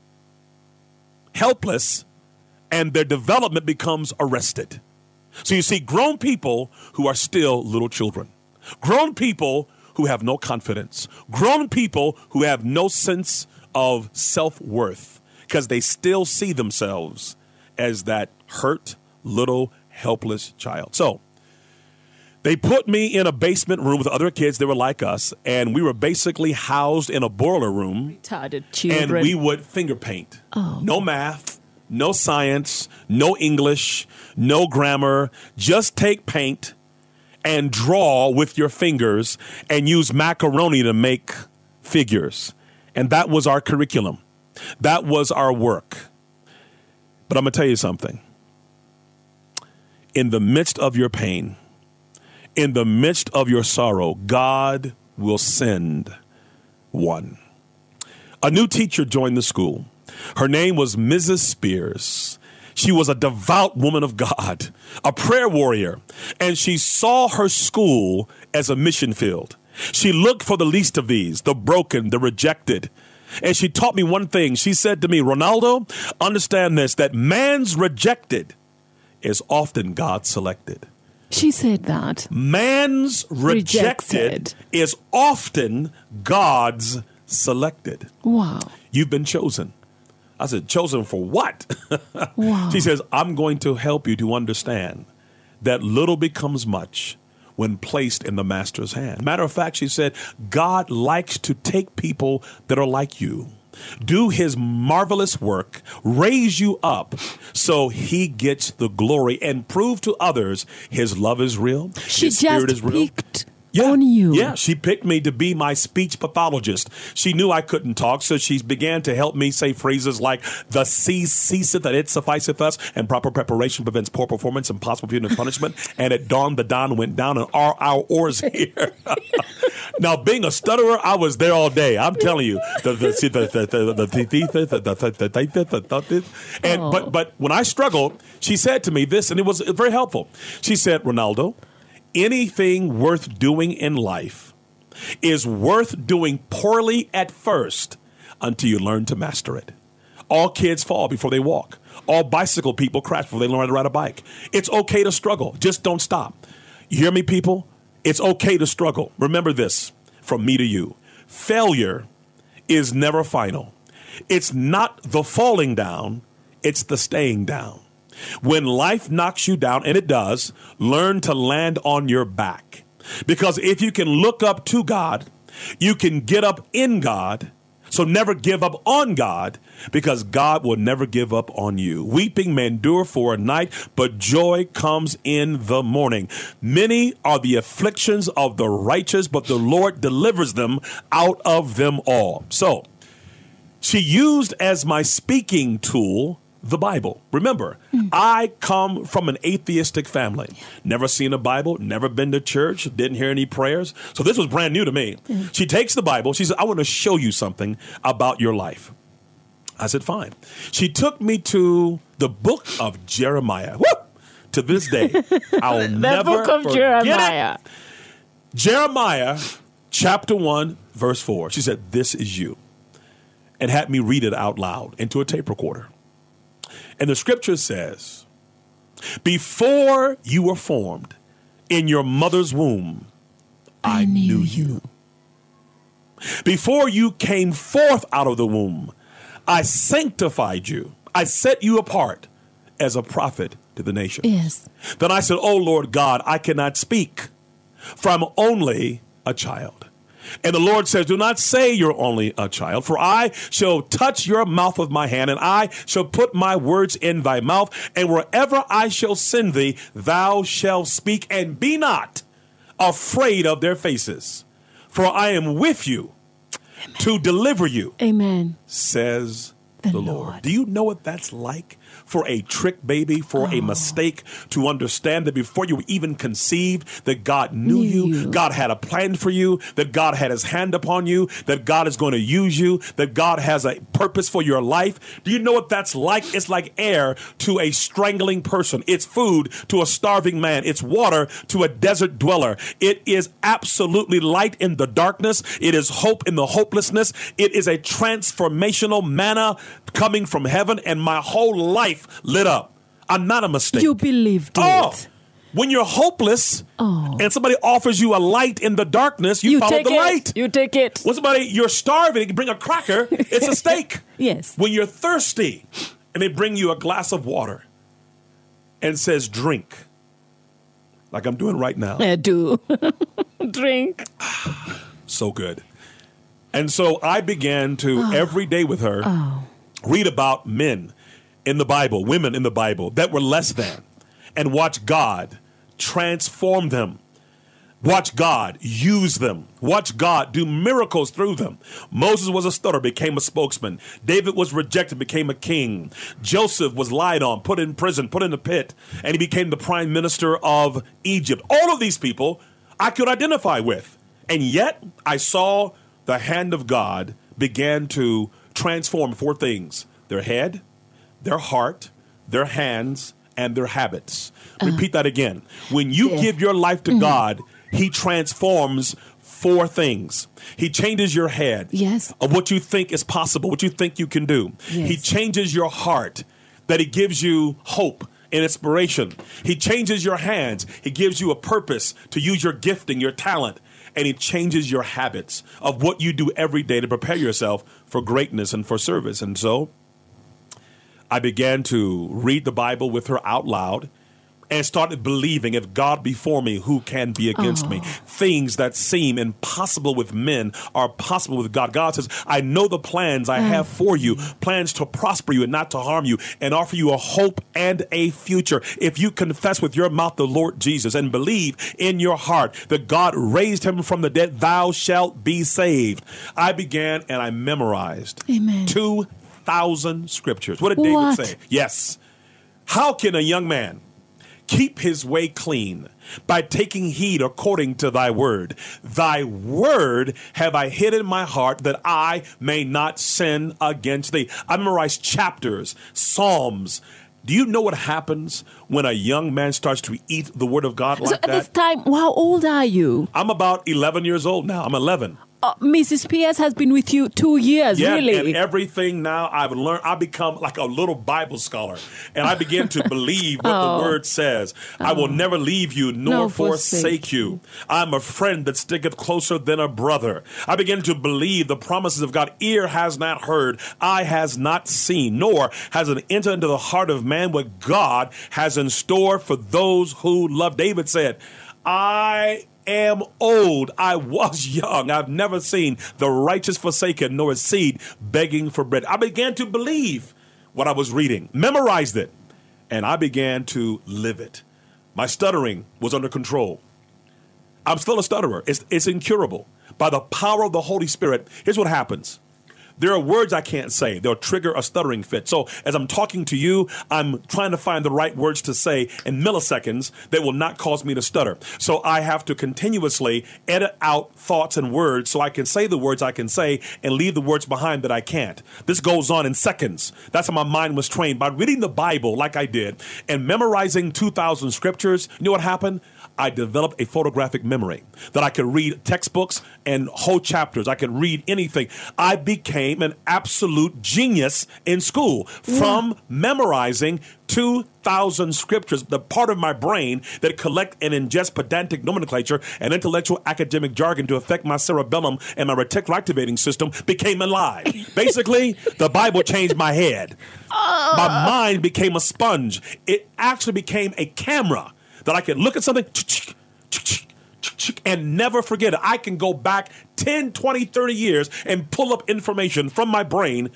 helpless, and their development becomes arrested. So you see grown people who are still little children, grown people who have no confidence, grown people who have no sense of self worth because they still see themselves as that hurt little helpless child. So they put me in a basement room with other kids that were like us, and we were basically housed in a boiler room Retarded children. and we would finger paint. Oh. No math, no science, no English, no grammar. Just take paint and draw with your fingers and use macaroni to make figures. And that was our curriculum. That was our work. But I'm going to tell you something. In the midst of your pain, in the midst of your sorrow, God will send one. A new teacher joined the school. Her name was Mrs. Spears. She was a devout woman of God, a prayer warrior, and she saw her school as a mission field. She looked for the least of these, the broken, the rejected. And she taught me one thing. She said to me, Ronaldo, understand this that man's rejected is often God selected. she said that. Man's rejected, Rejected. is often God's selected. Wow. You've been chosen. I said, chosen for what? Wow. she says, I'm going to help you to understand that little becomes much when placed in the master's hand. Matter of fact, she said, God likes to take people that are like you, do his marvelous work, raise you up so he gets the glory and prove to others his love is real. She his spirit is real. Yeah. on you. Yeah, she picked me to be my speech pathologist. She knew I couldn't talk, so she began to help me say phrases like "the sea ceaseth and it sufficeth us," and proper preparation prevents poor performance and possible punitive punishment. and at dawn, the dawn went down, and are our oars here? now, being a stutterer, I was there all day. I'm telling you, and but but when I struggled, she said to me this, and it was very helpful. She said, "Ronaldo." Anything worth doing in life is worth doing poorly at first until you learn to master it. All kids fall before they walk. All bicycle people crash before they learn how to ride a bike. It's okay to struggle. Just don't stop. You hear me, people? It's okay to struggle. Remember this from me to you failure is never final. It's not the falling down, it's the staying down. When life knocks you down, and it does, learn to land on your back. Because if you can look up to God, you can get up in God. So never give up on God because God will never give up on you. Weeping may endure for a night, but joy comes in the morning. Many are the afflictions of the righteous, but the Lord delivers them out of them all. So she used as my speaking tool the Bible. Remember, mm. I come from an atheistic family. Never seen a Bible, never been to church, didn't hear any prayers. So this was brand new to me. Mm. She takes the Bible. She said, I want to show you something about your life. I said, fine. She took me to the book of Jeremiah. Woo! To this day, *laughs* I'll never book of forget Jeremiah. It. Jeremiah chapter 1, verse 4. She said, This is you. And had me read it out loud into a tape recorder. And the scripture says, Before you were formed in your mother's womb, I, I knew, knew you. Before you came forth out of the womb, I sanctified you. I set you apart as a prophet to the nation. Yes. Then I said, Oh Lord God, I cannot speak, for I'm only a child. And the Lord says, Do not say you're only a child, for I shall touch your mouth with my hand, and I shall put my words in thy mouth, and wherever I shall send thee, thou shalt speak, and be not afraid of their faces, for I am with you Amen. to deliver you. Amen. Says the, the Lord. Lord. Do you know what that's like? For a trick baby, for oh. a mistake, to understand that before you were even conceived, that God knew you. you, God had a plan for you, that God had his hand upon you, that God is going to use you, that God has a purpose for your life. Do you know what that's like? It's like air to a strangling person. It's food to a starving man. It's water to a desert dweller. It is absolutely light in the darkness. It is hope in the hopelessness. It is a transformational manna coming from heaven, and my whole life lit up. I'm not a mistake. You believed oh, it. When you're hopeless oh. and somebody offers you a light in the darkness, you, you follow the it. light. You take it. When somebody you're starving, you bring a cracker, it's a *laughs* steak. yes. When you're thirsty and they bring you a glass of water and says drink, like I'm doing right now. I do. *laughs* drink. *sighs* so good. And so I began to oh. every day with her. Oh read about men in the Bible, women in the Bible that were less than, and watch God transform them. Watch God use them. Watch God do miracles through them. Moses was a stutter, became a spokesman. David was rejected, became a king. Joseph was lied on, put in prison, put in a pit, and he became the prime minister of Egypt. All of these people I could identify with. And yet I saw the hand of God began to transform four things their head, their heart, their hands, and their habits. Repeat that again. When you yeah. give your life to mm-hmm. God, He transforms four things. He changes your head yes. of what you think is possible, what you think you can do. Yes. He changes your heart, that He gives you hope and inspiration. He changes your hands. He gives you a purpose to use your gifting, your talent, and He changes your habits of what you do every day to prepare yourself for greatness and for service. And so I began to read the Bible with her out loud and started believing if God be for me, who can be against oh. me? Things that seem impossible with men are possible with God. God says, I know the plans I have mm. for you, plans to prosper you and not to harm you, and offer you a hope and a future. If you confess with your mouth the Lord Jesus and believe in your heart that God raised him from the dead, thou shalt be saved. I began and I memorized Amen. 2,000 scriptures. What did David say? Yes. How can a young man keep his way clean by taking heed according to thy word. Thy word have I hid in my heart that I may not sin against thee. I memorize chapters, Psalms. Do you know what happens when a young man starts to eat the word of God like so at that? this time, how old are you? I'm about 11 years old now. I'm 11. Uh, Mrs. Pierce has been with you two years, yeah, really. And everything now I've learned, I become like a little Bible scholar. And I begin to believe what *laughs* oh. the word says. Oh. I will oh. never leave you nor no, forsake, forsake you. I'm a friend that sticketh closer than a brother. I begin to believe the promises of God. Ear has not heard, eye has not seen, nor has it entered into the heart of man what God has in store for those who love. David said, I am old. I was *laughs* young. I've never seen the righteous forsaken, nor a seed begging for bread. I began to believe what I was reading, memorized it, and I began to live it. My stuttering was under control. I'm still a stutterer. It's, it's incurable. By the power of the Holy Spirit, here's what happens there are words I can't say. They'll trigger a stuttering fit. So as I'm talking to you, I'm trying to find the right words to say in milliseconds that will not cause me to stutter. So I have to continuously edit out thoughts and words so I can say the words I can say and leave the words behind that I can't. This goes on in seconds. That's how my mind was trained. By reading the Bible like I did and memorizing 2,000 scriptures, you know what happened? I developed a photographic memory that I could read textbooks and whole chapters. I could read anything. I became an absolute genius in school from yeah. memorizing 2,000 scriptures, the part of my brain that collect and ingest pedantic nomenclature and intellectual academic jargon to affect my cerebellum and my reticular activating system became alive. *laughs* Basically, the Bible changed my head. Oh. My mind became a sponge. It actually became a camera that I can look at something and never forget it. I can go back 10, 20, 30 years and pull up information from my brain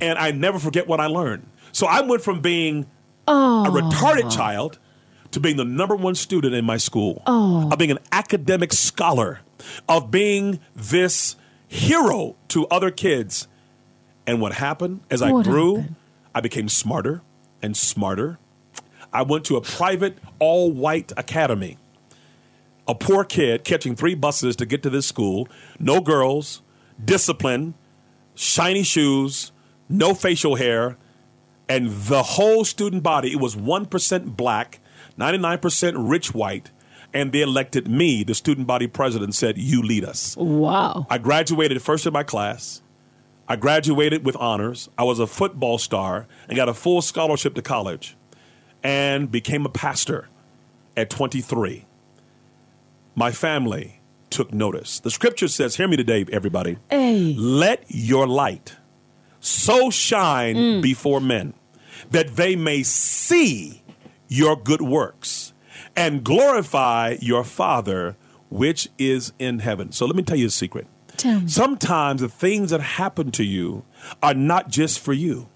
and I never forget what I learned. So I went from being oh. a retarded child to being the number one student in my school, oh. of being an academic scholar, of being this hero to other kids. And what happened as I grew, happened? I became smarter and smarter I went to a private all white academy. A poor kid catching three buses to get to this school, no girls, discipline, shiny shoes, no facial hair, and the whole student body, it was 1% black, 99% rich white, and they elected me, the student body president, said, You lead us. Wow. I graduated first in my class. I graduated with honors. I was a football star and got a full scholarship to college and became a pastor at 23. My family took notice. The scripture says, hear me today, everybody. Hey. Let your light so shine mm. before men that they may see your good works and glorify your Father which is in heaven. So let me tell you a secret. Sometimes the things that happen to you are not just for you.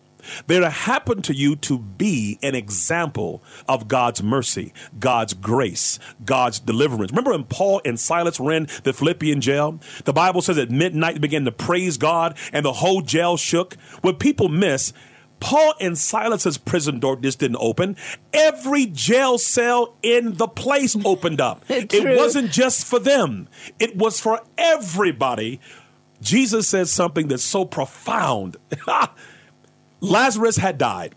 There happen to you to be an example of God's mercy, God's grace, God's deliverance. Remember when Paul and Silas were in the Philippian jail? The Bible says at midnight they began to praise God and the whole jail shook. What people miss, Paul and Silas's prison door just didn't open. Every jail cell in the place *laughs* opened up. it wasn't just for them, it was for everybody. Jesus says something that's so profound. *laughs* Lazarus had died.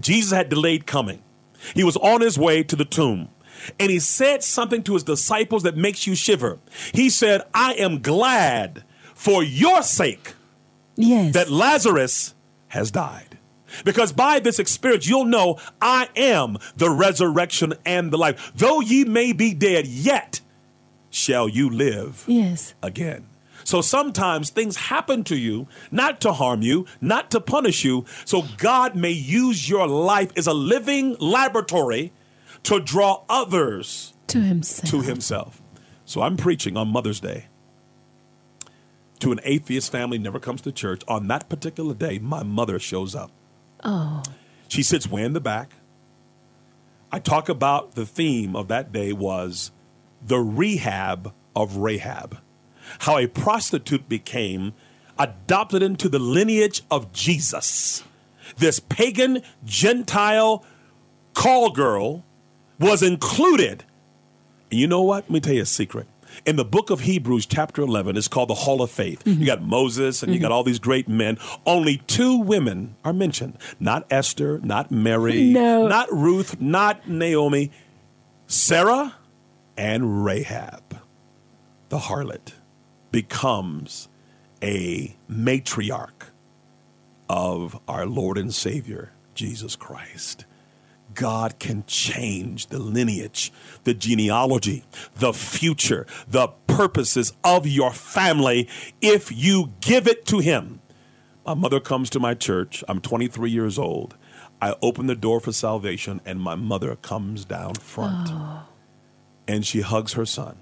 Jesus had delayed coming. He was on his way to the tomb. And he said something to his disciples that makes you shiver. He said, I am glad for your sake yes. that Lazarus has died. Because by this experience, you'll know I am the resurrection and the life. Though ye may be dead, yet shall you live yes. again. So sometimes things happen to you, not to harm you, not to punish you. So God may use your life as a living laboratory to draw others to Himself. To himself. So I'm preaching on Mother's Day to an atheist family never comes to church. On that particular day, my mother shows up. Oh. She sits way in the back. I talk about the theme of that day was the rehab of Rahab how a prostitute became adopted into the lineage of Jesus. This pagan Gentile call girl was included. And you know what? Let me tell you a secret. In the book of Hebrews, chapter 11, it's called the Hall of Faith. Mm-hmm. You got Moses and mm-hmm. you got all these great men. Only two women are mentioned not Esther, not Mary, no. not Ruth, not Naomi, Sarah and Rahab, the harlot. Becomes a matriarch of our Lord and Savior, Jesus Christ. God can change the lineage, the genealogy, the future, the purposes of your family if you give it to Him. My mother comes to my church. I'm 23 years old. I open the door for salvation, and my mother comes down front. Oh. And she hugs her son,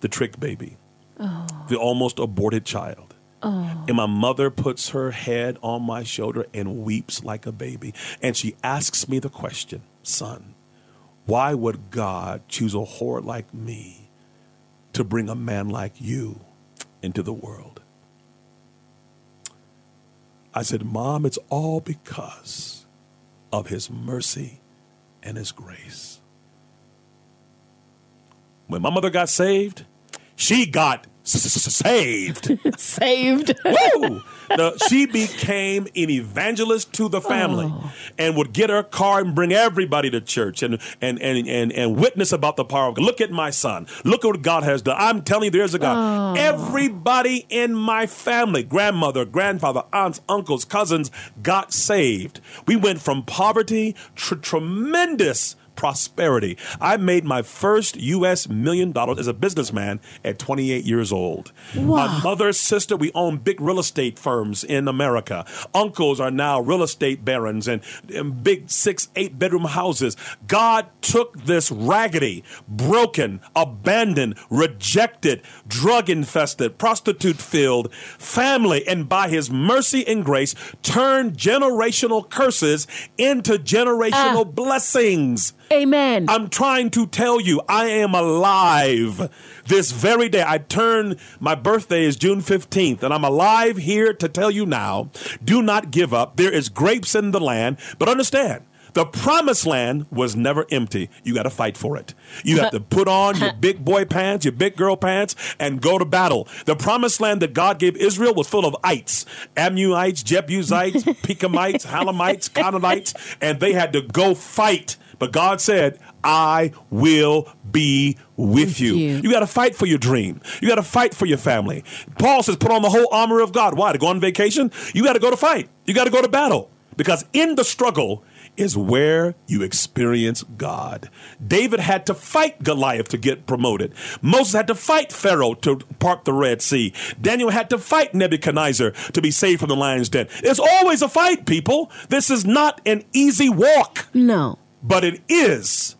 the trick baby, oh. the almost aborted child. Oh. And my mother puts her head on my shoulder and weeps like a baby. And she asks me the question, son, why would God choose a whore like me to bring a man like you into the world? I said, Mom, it's all because of his mercy and his grace. When my mother got saved, she got saved. *laughs* saved. Woo! The, she became an evangelist to the family oh. and would get her car and bring everybody to church and, and, and, and, and witness about the power of God. Look at my son. Look at what God has done. I'm telling you, there's a God. Oh. Everybody in my family, grandmother, grandfather, aunts, uncles, cousins, got saved. We went from poverty to tremendous prosperity. I made my first U.S. million dollars as a businessman at 28 years old. Wow. My mother's sister, we own big real estate firms in America. Uncles are now real estate barons and, and big six, eight bedroom houses. God took this raggedy, broken, abandoned, rejected, drug infested, prostitute filled family and by his mercy and grace turned generational curses into generational uh. blessings. Amen. I'm trying to tell you, I am alive this very day. I turn, my birthday is June 15th, and I'm alive here to tell you now do not give up. There is grapes in the land, but understand, the promised land was never empty. You got to fight for it. You have to *laughs* put on your big boy pants, your big girl pants, and go to battle. The promised land that God gave Israel was full of ites, Ammunites, Jebusites, *laughs* Pekamites, Halamites, Canaanites, and they had to go fight but God said, I will be with, with you. You, you got to fight for your dream. You got to fight for your family. Paul says, put on the whole armor of God. Why? To go on vacation? You got to go to fight. You got to go to battle. Because in the struggle is where you experience God. David had to fight Goliath to get promoted. Moses had to fight Pharaoh to part the Red Sea. Daniel had to fight Nebuchadnezzar to be saved from the lion's den. It's always a fight, people. This is not an easy walk. No but it is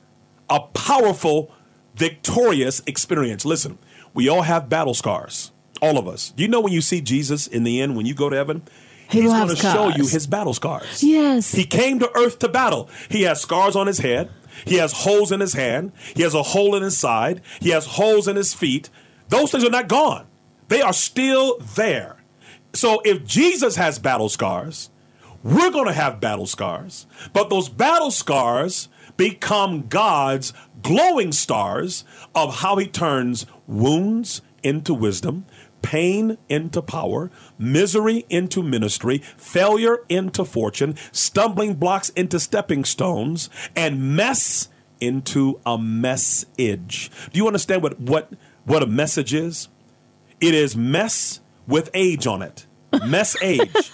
a powerful, victorious experience. Listen, we all have battle scars, all of us. Do you know when you see Jesus in the end, when you go to heaven? He he's going to show you his battle scars. Yes. He came to earth to battle. He has scars on his head. He has holes in his hand. He has a hole in his side. He has holes in his feet. Those things are not gone. They are still there. So if Jesus has battle scars, we're going to have battle scars, but those battle scars become God's glowing stars of how he turns wounds into wisdom, pain into power, misery into ministry, failure into fortune, stumbling blocks into stepping stones, and mess into a message. Do you understand what, what, what a message is? It is mess with age on it mess age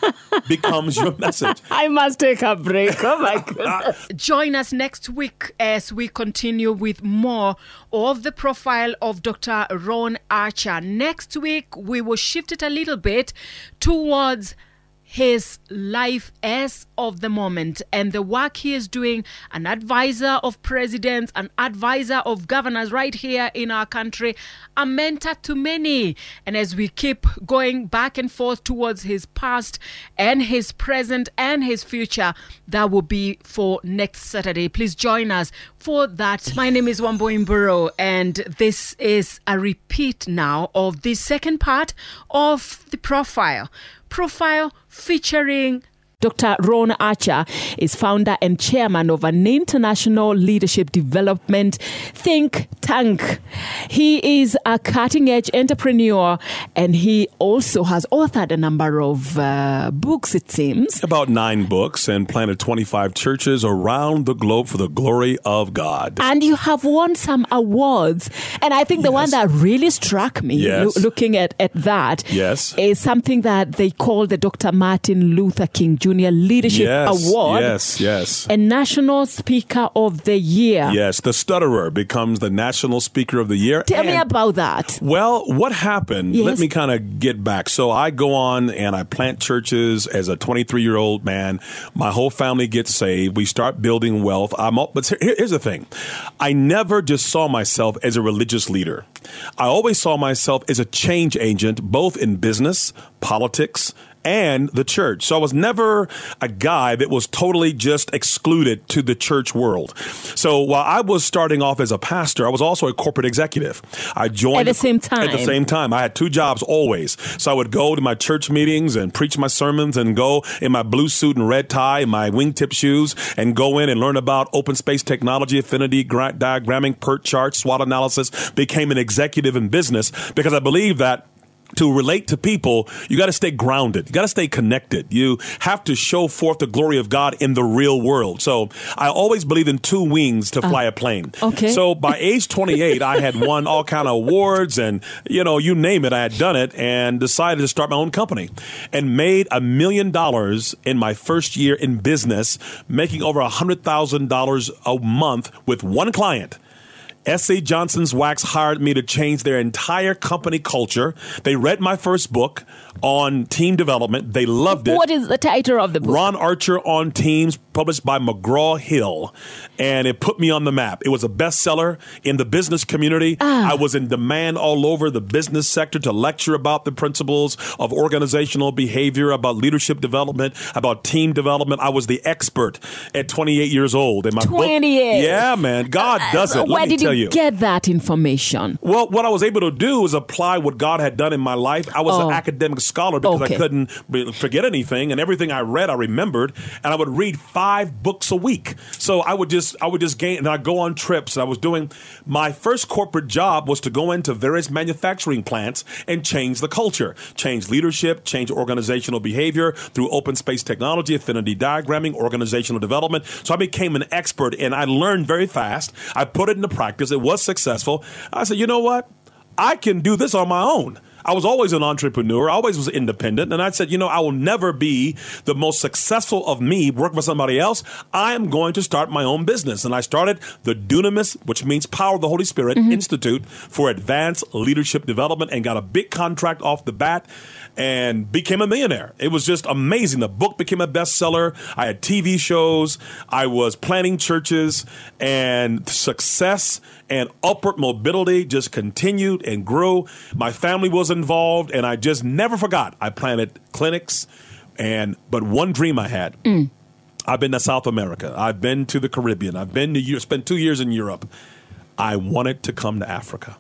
becomes your message. *laughs* I must take a break. Oh my goodness. *laughs* Join us next week as we continue with more of the profile of Dr. Ron Archer. Next week, we will shift it a little bit towards his life as of the moment and the work he is doing. An advisor of presidents an advisor of governors right here in our country a mentor to many. And as we keep going back and forth towards his past and his present and his future that will be for next saturday. Please join us for that. My name is Wambui Mburu and this is a repeat now of the second part of the profile profile featuring Dr. Ron Archer is founder and chairman of an international leadership development think tank. He is a cutting edge entrepreneur and he also has authored a number of uh, books, it seems. About nine books and planted 25 churches around the globe for the glory of God. And you have won some awards. And I think the yes. one that really struck me yes. lo- looking at, at that yes. is something that they call the Dr. Martin Luther King Jr. Junior Leadership yes, Award. Yes, yes. And National Speaker of the Year. Yes, the stutterer becomes the National Speaker of the Year. Tell and, me about that. Well, what happened? Yes. Let me kind of get back. So I go on and I plant churches as a 23 year old man. My whole family gets saved. We start building wealth. I'm all, but here's the thing. I never just saw myself as a religious leader. I always saw myself as a change agent, both in business, politics, and the church. So I was never a guy that was totally just excluded to the church world. So while I was starting off as a pastor, I was also a corporate executive. I joined at the same time. At the same time, I had two jobs always. So I would go to my church meetings and preach my sermons and go in my blue suit and red tie and my wingtip shoes and go in and learn about open space technology, affinity grant diagramming, PERT charts, SWOT analysis. Became an executive in business because I believe that to relate to people, you got to stay grounded. You got to stay connected. You have to show forth the glory of God in the real world. So I always believe in two wings to fly uh, a plane. Okay. So by *laughs* age 28, I had won all kind of awards and, you know, you name it, I had done it and decided to start my own company and made a million dollars in my first year in business, making over a hundred thousand dollars a month with one client. S.C. Johnson's Wax hired me to change their entire company culture. They read my first book on team development. They loved it. What is the title of the book? Ron Archer on Teams, published by McGraw Hill. And it put me on the map. It was a bestseller in the business community. Ah. I was in demand all over the business sector to lecture about the principles of organizational behavior, about leadership development, about team development. I was the expert at 28 years old. In my 28. Book. Yeah, man. God uh, does it. Where did you, you get that information? Well, what I was able to do was apply what God had done in my life. I was oh. an academic scholar because okay. I couldn't forget anything, and everything I read I remembered, and I would read five books a week. So I would just I would just gain, and I go on trips. I was doing my first corporate job was to go into various manufacturing plants and change the culture, change leadership, change organizational behavior through open space technology, affinity diagramming, organizational development. So I became an expert, and I learned very fast. I put it into practice. It was successful. I said, you know what? I can do this on my own. I was always an entrepreneur. I always was independent. And I said, you know, I will never be the most successful of me working for somebody else. I am going to start my own business. And I started the Dunamis, which means Power of the Holy Spirit mm-hmm. Institute for Advanced Leadership Development and got a big contract off the bat and became a millionaire. It was just amazing. The book became a bestseller. I had TV shows. I was planning churches and success and upward mobility just continued and grew. My family was involved and I just never forgot. I planted clinics and but one dream I had. Mm. I've been to South America. I've been to the Caribbean. I've been to Europe spent 2 years in Europe. I wanted to come to Africa.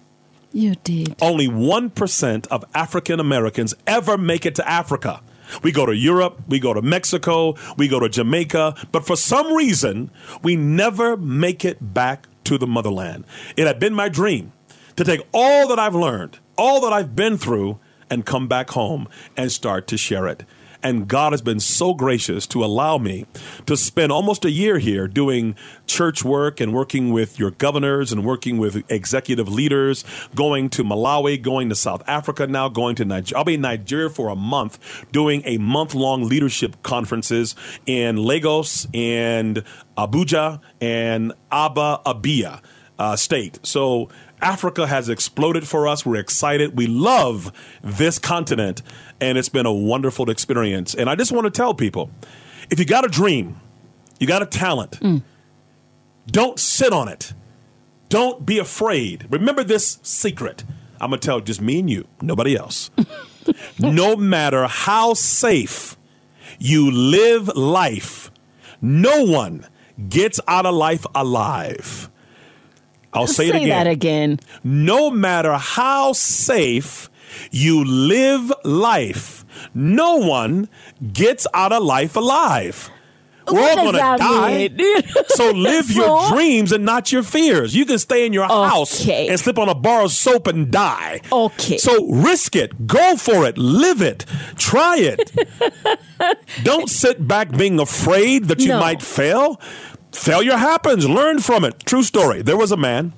You did. Only 1% of African Americans ever make it to Africa. We go to Europe, we go to Mexico, we go to Jamaica, but for some reason, we never make it back to the motherland. It had been my dream to take all that I've learned, all that I've been through, and come back home and start to share it. And God has been so gracious to allow me to spend almost a year here doing church work and working with your governors and working with executive leaders, going to Malawi, going to South Africa now, going to Nigeria. I'll be in Nigeria for a month doing a month long leadership conferences in Lagos and Abuja and Aba Abia uh, state. So Africa has exploded for us. We're excited. We love this continent, and it's been a wonderful experience. And I just want to tell people if you got a dream, you got a talent, mm. don't sit on it. Don't be afraid. Remember this secret. I'm going to tell just me and you, nobody else. *laughs* no matter how safe you live life, no one gets out of life alive. I'll say, say it again. that again. No matter how safe you live life, no one gets out of life alive. We're What all to die. *laughs* So live your dreams and not your fears. You can stay in your house and slip on a bar of soap and die. Okay. So risk it. Go for it. Live it. Try it. *laughs* Don't sit back being afraid that you No. might fail. Failure happens. Learn from it. True story. There was a man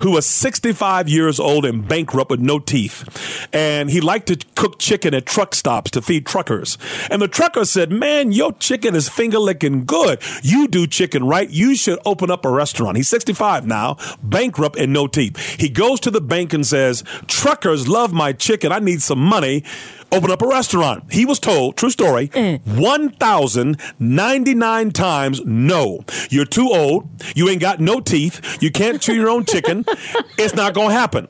who was 65 years old and bankrupt with no teeth. And he liked to cook chicken at truck stops to feed truckers. And the trucker said, Man, your chicken is finger licking good. You do chicken right. You should open up a restaurant. He's 65 now, bankrupt and no teeth. He goes to the bank and says, Truckers love my chicken. I need some money. Open up a restaurant. He was told, true story, mm. 1,099 times no. You're too old. You ain't got no teeth. You can't chew your own *laughs* chicken. It's not going to happen.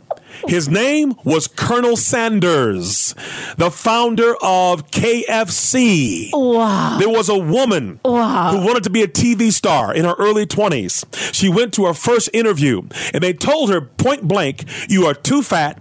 His name was Colonel Sanders, the founder of KFC. Wow. There was a woman Wow. who wanted to be a TV star in her early 20s. She went to her first interview and they told her point blank, You are too fat,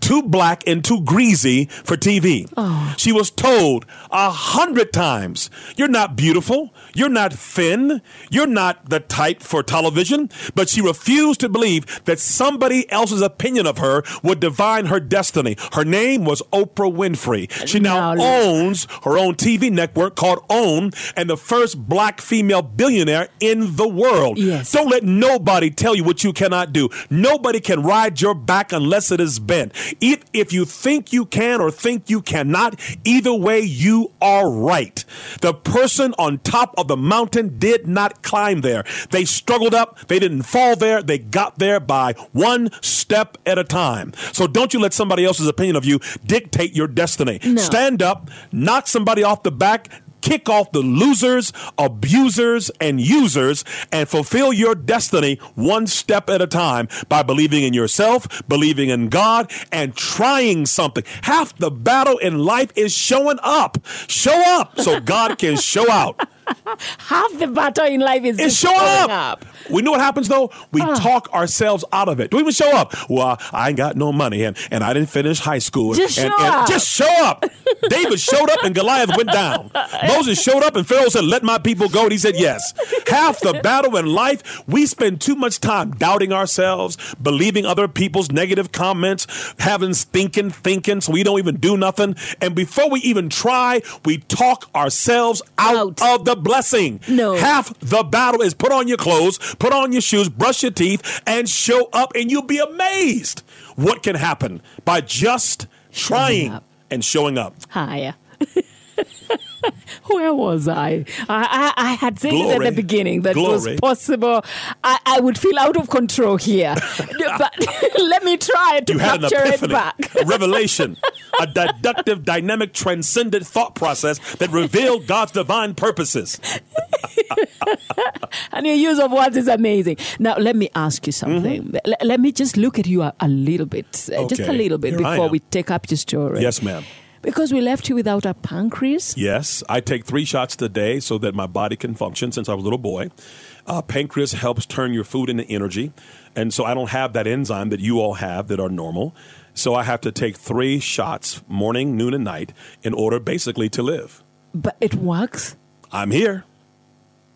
too black, and too greasy for TV. Oh. She was told a hundred times, You're not beautiful, you're not thin, you're not the type for television. But she refused to believe that somebody else's opinion of her would define her destiny. Her name was Oprah Winfrey. She now Now, owns her own TV network called OWN and the first black female billionaire in the world. Yes. Don't let nobody tell you what you cannot do. Nobody can ride your back unless it is bent. If, if you think you can or think you cannot, either way, you are right. The person on top of the mountain did not climb there. They struggled up. They didn't fall there. They got there by one step at a time. So don't you let somebody else's opinion of you dictate your destiny. Stand up, knock somebody off the back, kick off the losers, abusers, and users, and fulfill your destiny one step at a time by believing in yourself, believing in God, and trying something. Half the battle in life is showing up. Show up so God can show out. Half the battle in life is It's showing showing up. We know what happens though? We ah. talk ourselves out of it. Don't even show up. Well, I ain't got no money and, and I didn't finish high school. Just and, show and up. Just show up. *laughs* David showed up and Goliath went down. *laughs* Moses showed up and Pharaoh said, Let my people go. And he said, Yes. Half the battle in life, we spend too much time doubting ourselves, believing other people's negative comments, having stinking thinking, so we don't even do nothing. And before we even try, we talk ourselves out, Out. of the blessing. No. Half the battle is put on your clothes, put on your shoes, brush your teeth, and show up, and you'll be amazed what can happen by just trying up. and showing up. higher. *laughs* Where was I? I, I, I had said it at the beginning that it was possible. I, I would feel out of control here. *laughs* *laughs* but let me try to You capture it back. a revelation, a deductive, dynamic, transcendent thought process that revealed God's divine purposes. and your use of words is amazing. Now, let me ask you something. L- let me just look at you a, a little bit, uh, just a Mm-hmm. Little bit Here before we take up your story. Yes, ma'am. Because we left you without a pancreas. Yes, I take three shots a day so that my body can function since I was a little boy. Uh, pancreas helps turn your food into energy. And so I don't have that enzyme that you all have that are normal. So I have to take three shots morning, noon, and night in order basically to live. But it works. I'm here.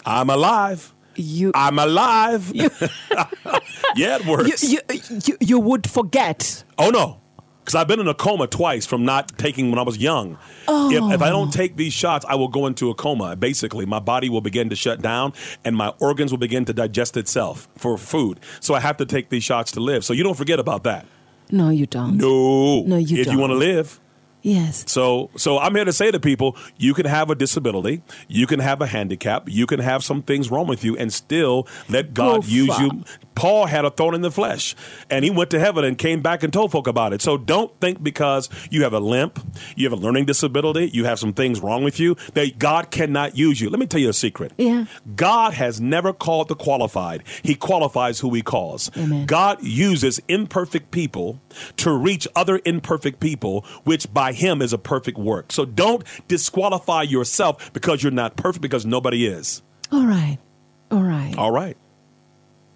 I'm alive. You, I'm alive. *laughs* yeah, it you, works. you, you, you would forget. Oh no, because I've been in a coma twice from not taking when I was young. If, if I don't oh. take these shots, I will go into a coma. Basically, my body will begin to shut down, and my organs will begin to digest itself for food. So I have to take these shots to live. So you don't forget about that. No, you don't. No, No, you if don't. If you want to live. Yes. So, so I'm here to say to people, you can have a disability, you can have a handicap, you can have some things wrong with you, and still let God Go use far. you. Paul had a thorn in the flesh, and he went to heaven and came back and told folk about it. So don't think because you have a limp, you have a learning disability, you have some things wrong with you, that God cannot use you. Let me tell you a secret. Yeah. God has never called the qualified. He qualifies who he calls. Amen. God uses imperfect people to reach other imperfect people, which by him is a perfect work. So don't disqualify yourself because you're not perfect because nobody is. All right. All right. All right.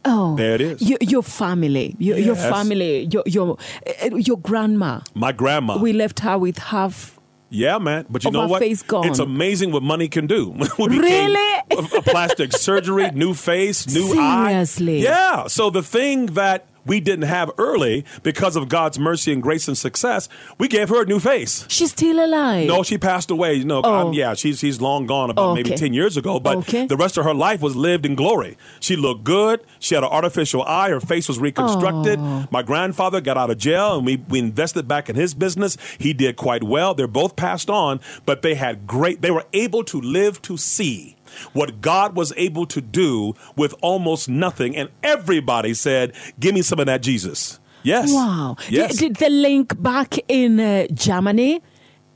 Oh, there it is. Your, your family, your, yes. your family, your your uh, your grandma. My grandma. We left her with half yeah, man. But you know what? It's amazing what money can do. *laughs* really? a, plastic surgery, new face, new Seriously? eye. Seriously? Yeah. So the thing that we didn't have early because of God's mercy and grace and success, we gave her a new face. She's still alive. No, she passed away. Know, oh. yeah, she's she's long gone about okay. maybe ten years ago. But okay. the rest of her life was lived in glory. She looked good. She had an artificial eye. Her face was reconstructed. Oh. My grandfather got out of jail, and we we invested back in his business. He did quite well. They're both passed on, but they had great. They were able to live to see what God was able to do with almost nothing. And everybody said, Give me some of that Jesus. Yes. Wow. Yes. Did the link back in uh, Germany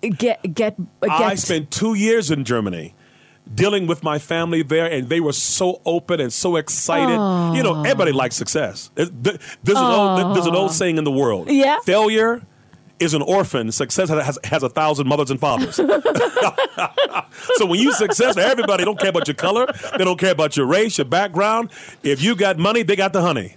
get, get, get. I spent two years in Germany dealing with my family there, and they were so open and so excited. Oh. You know, everybody likes success. There's, an old, there's an old saying in the world yeah. failure is an orphan, success has, has a thousand mothers and fathers. *laughs* so when you successful, everybody don't care about your color, they don't care about your race, your background. If you got money, they got the honey.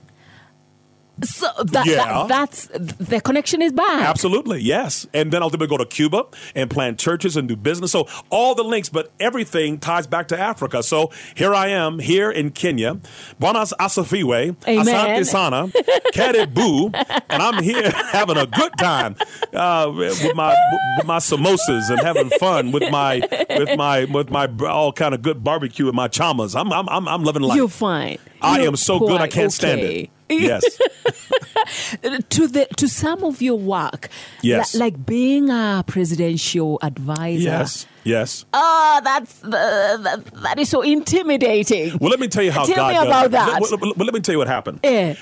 So that, yeah. That, that's the connection is bad. Absolutely, yes. And then ultimately go to Cuba and plant churches and do business. So all the links, but everything ties back to Africa. So here I am here in Kenya, Bwana Asifiwe, Asante Sana, Karibu, and I'm here *laughs* having a good time uh, with my with my samosas and having fun with my with my with my all kind of good barbecue and my chamas. I'm I'm I'm, I'm living life. You're fine. I You're am so good I can't okay. stand it. Yes. *laughs* to the to some of your work, yes, like being a presidential advisor. Yes. Yes. Oh, that's uh, that, that is so intimidating. Well, let me tell you how. Tell God me about that. Well, let, let, me tell you what happened. Yeah.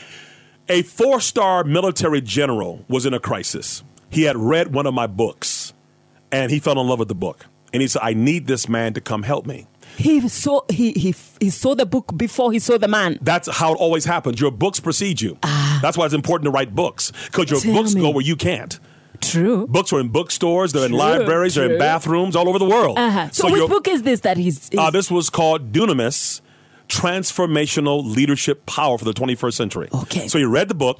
A four-star military general was in a crisis. He had read one of my books, and he fell in love with the book. And he said, "I need this man to come help me." He saw he, he he saw the book before he saw the man. That's how it always happens. Your books precede you. Ah. That's why it's important to write books because your Tell books me. go where you can't. True. Books are in bookstores. They're true, in libraries. True. They're in bathrooms all over the world. Uh-huh. So, so, which book is this that he's? he's... Uh, this was called Dunamis: Transformational Leadership Power for the 21st Century. Okay. So he read the book.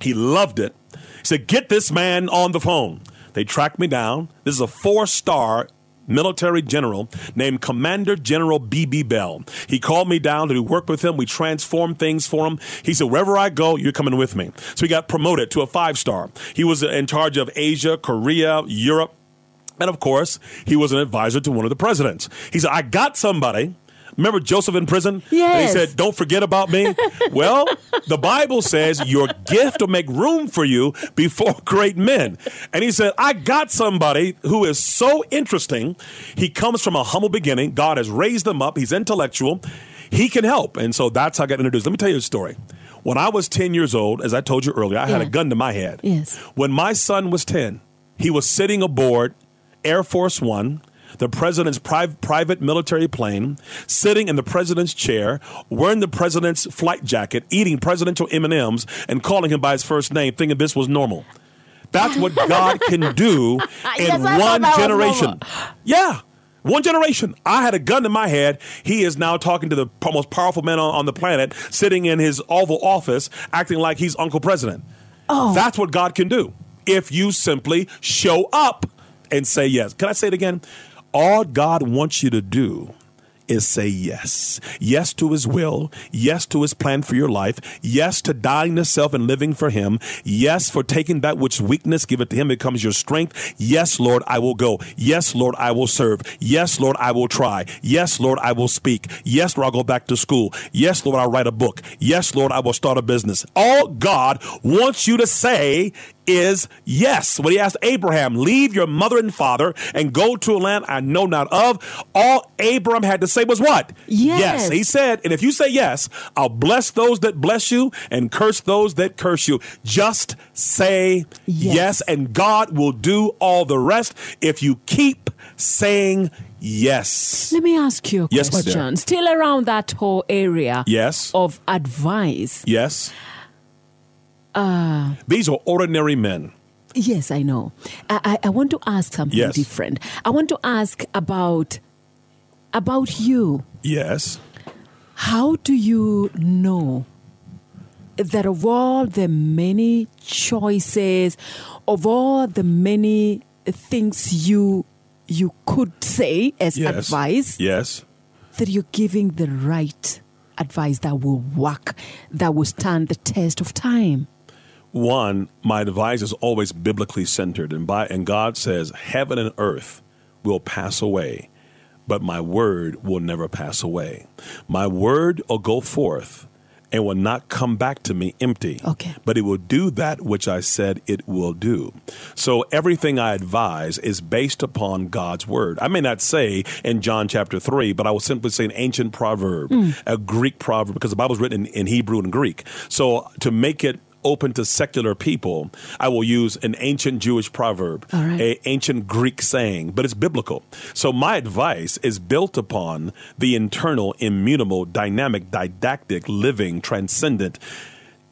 He loved it. He said, "Get this man on the phone." They tracked me down. This is a four-star military general named Commander General B.B. Bell. He called me down to work with him. We transformed things for him. He said, wherever I go, you're coming with me. So he got promoted to a five star. He was in charge of Asia, Korea, Europe. And of course, he was an advisor to one of the presidents. He said, I got somebody Remember Joseph in prison? Yes. And he said, Don't forget about me. *laughs* well, the Bible says your gift will make room for you before *laughs* great men. And he said, I got somebody who is so interesting. He comes from a humble beginning. God has raised him up. He's intellectual. He can help. And so that's how I got introduced. Let me tell you a story. When I was 10 years old, as I told you earlier, I yeah. had a gun to my head. Yes. When my son was 10, he was sitting aboard Air Force One the president's pri- private military plane, sitting in the president's chair, wearing the president's flight jacket, eating presidential M&Ms, and calling him by his first name, thinking this was normal. That's what *laughs* God can do in one generation. Yeah. One generation. I had a gun in my head. He is now talking to the most powerful man on, on the planet, sitting in his Oval Office, acting like he's Uncle President. Oh. That's what God can do if you simply show up and say yes. Can I say it again? All God wants you to do is say yes. Yes to his will. Yes to his plan for your life. Yes to dying to self and living for him. Yes for taking that which weakness, give it to him, becomes your strength. Yes, Lord, I will go. Yes, Lord, I will serve. Yes, Lord, I will try. Yes, Lord, I will speak. Yes, Lord, I'll go back to school. Yes, Lord, I'll write a book. Yes, Lord, I will start a business. All God wants you to say is yes. When he asked Abraham, leave your mother and father and go to a land I know not of, all Abraham had to say was what? Yes. yes. He said, and if you say yes, I'll bless those that bless you and curse those that curse you. Just say yes, yes and God will do all the rest if you keep saying yes. Let me ask you a yes, question. Still around that whole area yes. of advice. Yes. Uh, These are ordinary men. Yes, I know. I, I, I want to ask something yes. different. I want to ask about about you. Yes. How do you know that of all the many choices, of all the many things you you could say as Yes. advice, Yes. that you're giving the right advice that will work, that will stand the test of time. One, my advice is always biblically centered, and by and God says, "Heaven and earth will pass away, but my word will never pass away. My word will go forth." And will not come back to me empty. Okay. But it will do that which I said it will do. So everything I advise is based upon God's word. I may not say in John chapter 3, but I will simply say an ancient proverb, mm. a Greek proverb, because the Bible is written in, in Hebrew and Greek. So to make it open to secular people, I will use an ancient Jewish proverb, right. a ancient Greek saying, but it's biblical. So my advice is built upon the internal, immutable, dynamic, didactic, living, transcendent,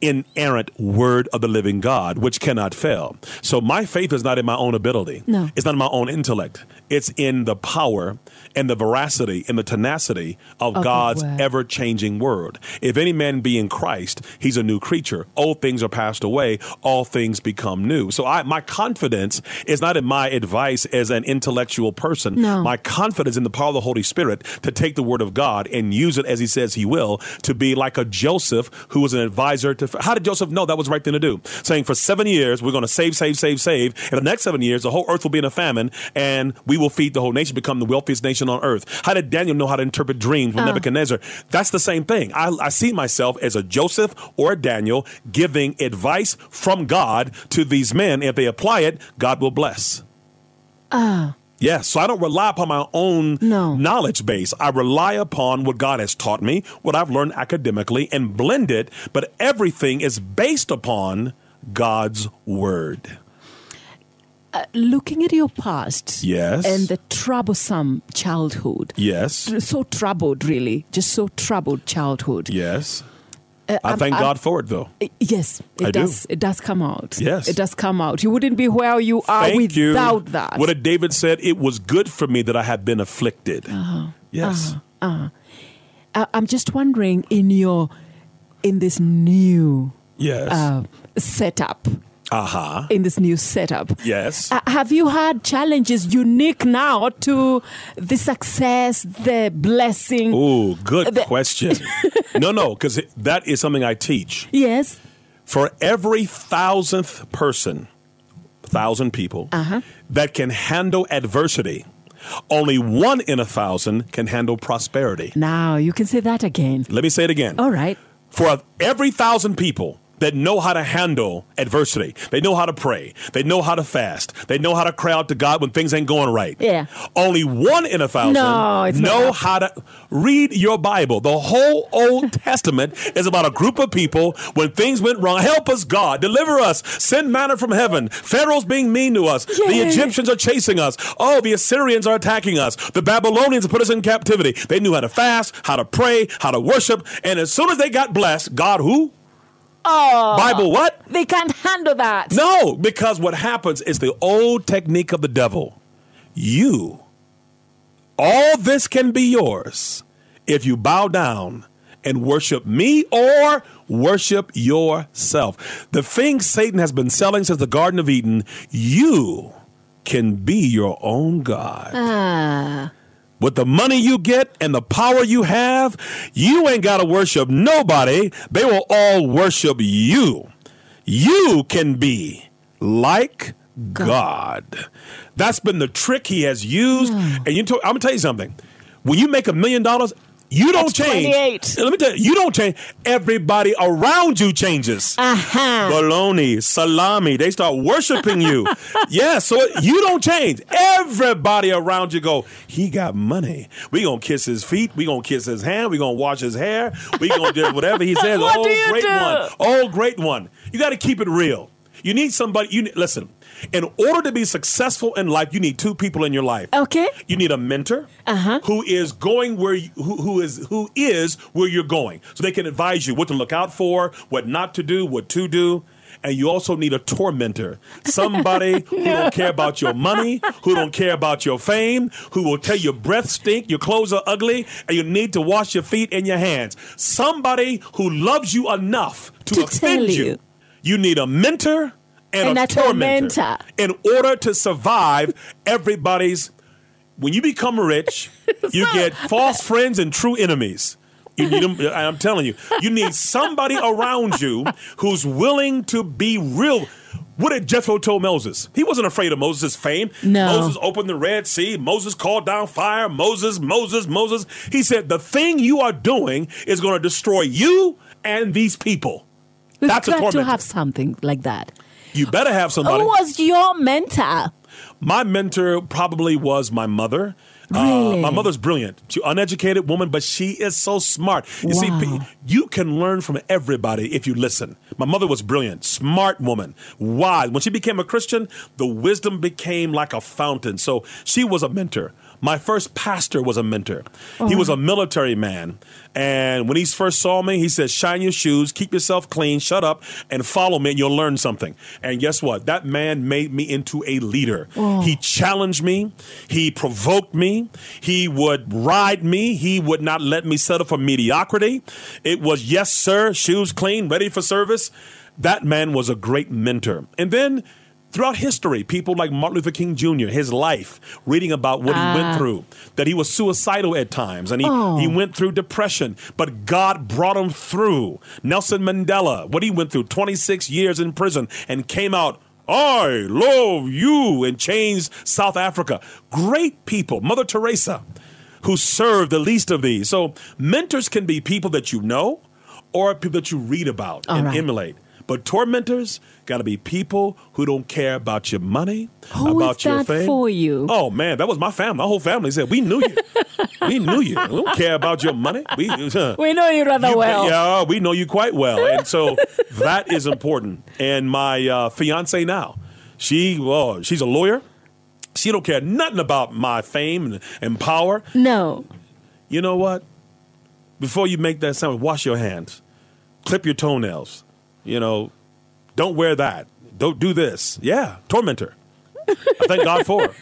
inerrant word of the living God, which cannot fail. So my faith is not in my own ability. No. It's not in my own intellect. It's in the power and the veracity and the tenacity of Of God's ever changing word. If any man be in Christ, he's a new creature. Old things are passed away, all things become new. So I, my confidence is not in my advice as an intellectual person. No. My confidence in the power of the Holy Spirit to take the word of God and use it as he says he will to be like a Joseph who was an advisor to. How did Joseph know that was the right thing to do? Saying for seven years, we're going to save, save, save, save. In the next seven years, the whole earth will be in a famine and we will feed the whole nation, become the wealthiest nation on earth. How did Daniel know how to interpret dreams with Nebuchadnezzar? That's the same thing. I, I see myself as a Joseph or a Daniel giving advice from God to these men. If they apply it, God will bless. Ah, yes, so I don't rely upon my own No. knowledge base. I rely upon what God has taught me, what I've learned academically, and blend it, but everything is based upon God's word. Looking at your past Yes. and the troublesome childhood, Yes. so troubled, really, just so troubled childhood. Yes. Uh, I I'm- thank I'm- God for it, though. Yes, it I do. does. It does come out. Yes. it does come out. You wouldn't be where you are Thank you. without that. What did David said? It was good for me that I had been afflicted. Uh-huh. Yes. I- I'm just wondering in your in this new Yes. uh, setup, Uh huh. in this new setup. Yes. Uh, have you had challenges unique now to the success, the blessing? Ooh, good The- question. *laughs* no, no, because that is something I teach. Yes. For every thousandth person, thousand people, Uh-huh. that can handle adversity, only one in a thousand can handle prosperity. Now you can say that again. Let me say it again. All right. For every thousand people that know how to handle adversity, they know how to pray, they know how to fast, they know how to cry out to God when things ain't going right. Yeah. Only one in a thousand No, know how to read your Bible. The whole Old *laughs* Testament is about a group of people when things went wrong. Help us, God. Deliver us. Send manna from heaven. Pharaoh's being mean to us. The Egyptians are chasing us. Oh, the Assyrians are attacking us. The Babylonians put us in captivity. They knew how to fast, how to pray, how to worship. And as soon as they got blessed, God who? Oh, Bible what? they can't handle that. No, because what happens is the old technique of the devil. You, all this can be yours if you bow down and worship me or worship yourself. The thing Satan has been selling since the Garden of Eden, you can be your own God. Ah. With the money you get and the power you have, you ain't got to worship nobody. They will all worship you. You can be like God. That's been the trick he has used. Hmm. And you to- I'm to tell you something. When you make a million dollars, you don't That's change. 28. Let me tell you, you don't change. Everybody around you changes. Uh-huh. Bologna, salami, they start worshiping you. *laughs* yeah, so you don't change. Everybody around you go, he got money. We gonna kiss his feet. We gonna kiss his hand. We gonna wash his hair. We gonna do whatever he *laughs* says. What oh, do you great do? one. Oh, great one. You got to keep it real. You need somebody. You need- listen. In order to be successful in life, you need two people in your life. Okay. You need a mentor Uh-huh. who is going where you, who, who is who is where you're going, so they can advise you what to look out for, what not to do, what to do. and you also need a tormentor. *laughs* Somebody who don't care about your money, who don't care about your fame, who will tell your breath stink, your clothes are ugly, and you need to wash your feet and your hands. Somebody who loves you enough to, To offend tell you. you. You need a mentor and, And a, tormentor. in order to survive everybody's. When you become rich, *laughs* you get false friends and true enemies. You need them. I'm telling you, you need somebody around you who's willing to be real. What did Jethro told Moses? He wasn't afraid of Moses' fame. No. Moses opened the Red Sea. Moses called down fire. Moses, Moses, Moses. He said, The thing you are doing is going to destroy you and these people. We've That's a got to have something like that. You better have somebody. Who was your mentor? My mentor probably was my mother. Uh, my mother's brilliant. She uneducated woman, but she is so smart. You see, Wow. pe- you can learn from everybody if you listen. My mother was brilliant, smart woman, wise. When she became a Christian, the wisdom became like a fountain. So she was a mentor. My first pastor was a mentor. He oh. was a military man. And when he first saw me, he said, Shine your shoes, keep yourself clean, shut up, and follow me, and you'll learn something. And guess what? That man made me into a leader. Oh. He challenged me, he provoked me, he would ride me, he would not let me settle for mediocrity. It was, yes, sir, shoes clean, ready for service. That man was a great mentor. And then throughout history, people like Martin Luther King Jr., his life, reading about what he ah. went through, that he was suicidal at times and he, he oh. went through depression, but God brought him through. Nelson Mandela, what he went through, 26 years in prison and came out. I love you and changed South Africa. Great people. Mother Teresa, who served the least of these. So mentors can be people that you know or people that you read about All and right. emulate. But tormentors got to be people who don't care about your money, Who about is your that fame. for you? Oh man, that was my family. My whole family said we knew you. *laughs* we knew you. We don't care about your money. We, *laughs* We know you rather you- well. Yeah, we know you quite well, and so *laughs* that is important. And my uh, fiance now, she, well, she's a lawyer. She don't care nothing about my fame and, and power. No. You know what? Before you make that sound, wash your hands, clip your toenails. You know, don't wear that. Don't do this. Yeah, tormentor. I thank God for her.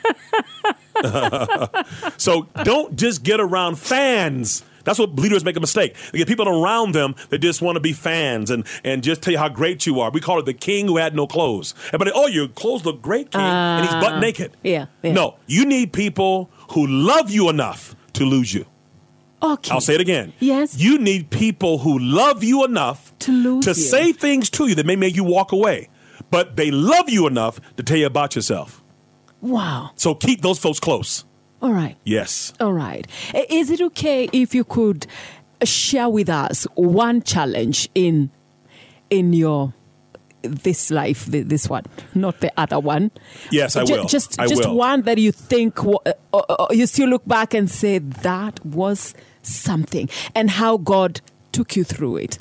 *laughs* so don't just get around fans. That's what leaders make a mistake. They get people around them that just want to be fans and, and just tell you how great you are. We call it the king who had no clothes. Everybody, oh, your clothes look great, king, and he's butt uh, naked. yeah, yeah. No, you need people who love you enough to lose you. Okay. I'll say it again. Yes. You need people who love you enough To lose to you. say things to you that may make you walk away, but they love you enough to tell you about yourself. Wow. So keep those folks close. All right. Yes. All right. Is it okay if you could share with us one challenge in in your this life, this one, not the other one? Yes, I will. Just I just will. one that you think uh, uh, uh, you still look back and say that was something, and how God took you through it.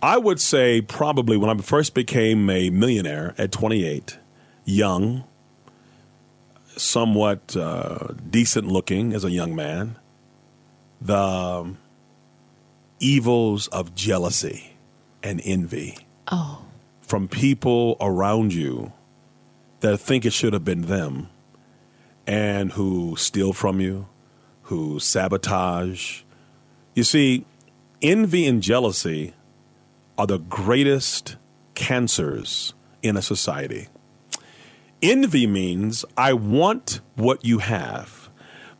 I would say probably when I first became a millionaire at 28, young, somewhat uh, decent looking as a young man, the um, evils of jealousy and envy Oh, from people around you that think it should have been them and who steal from you, who sabotage. You see, envy and jealousy are the greatest cancers in a society. Envy means I want what you have,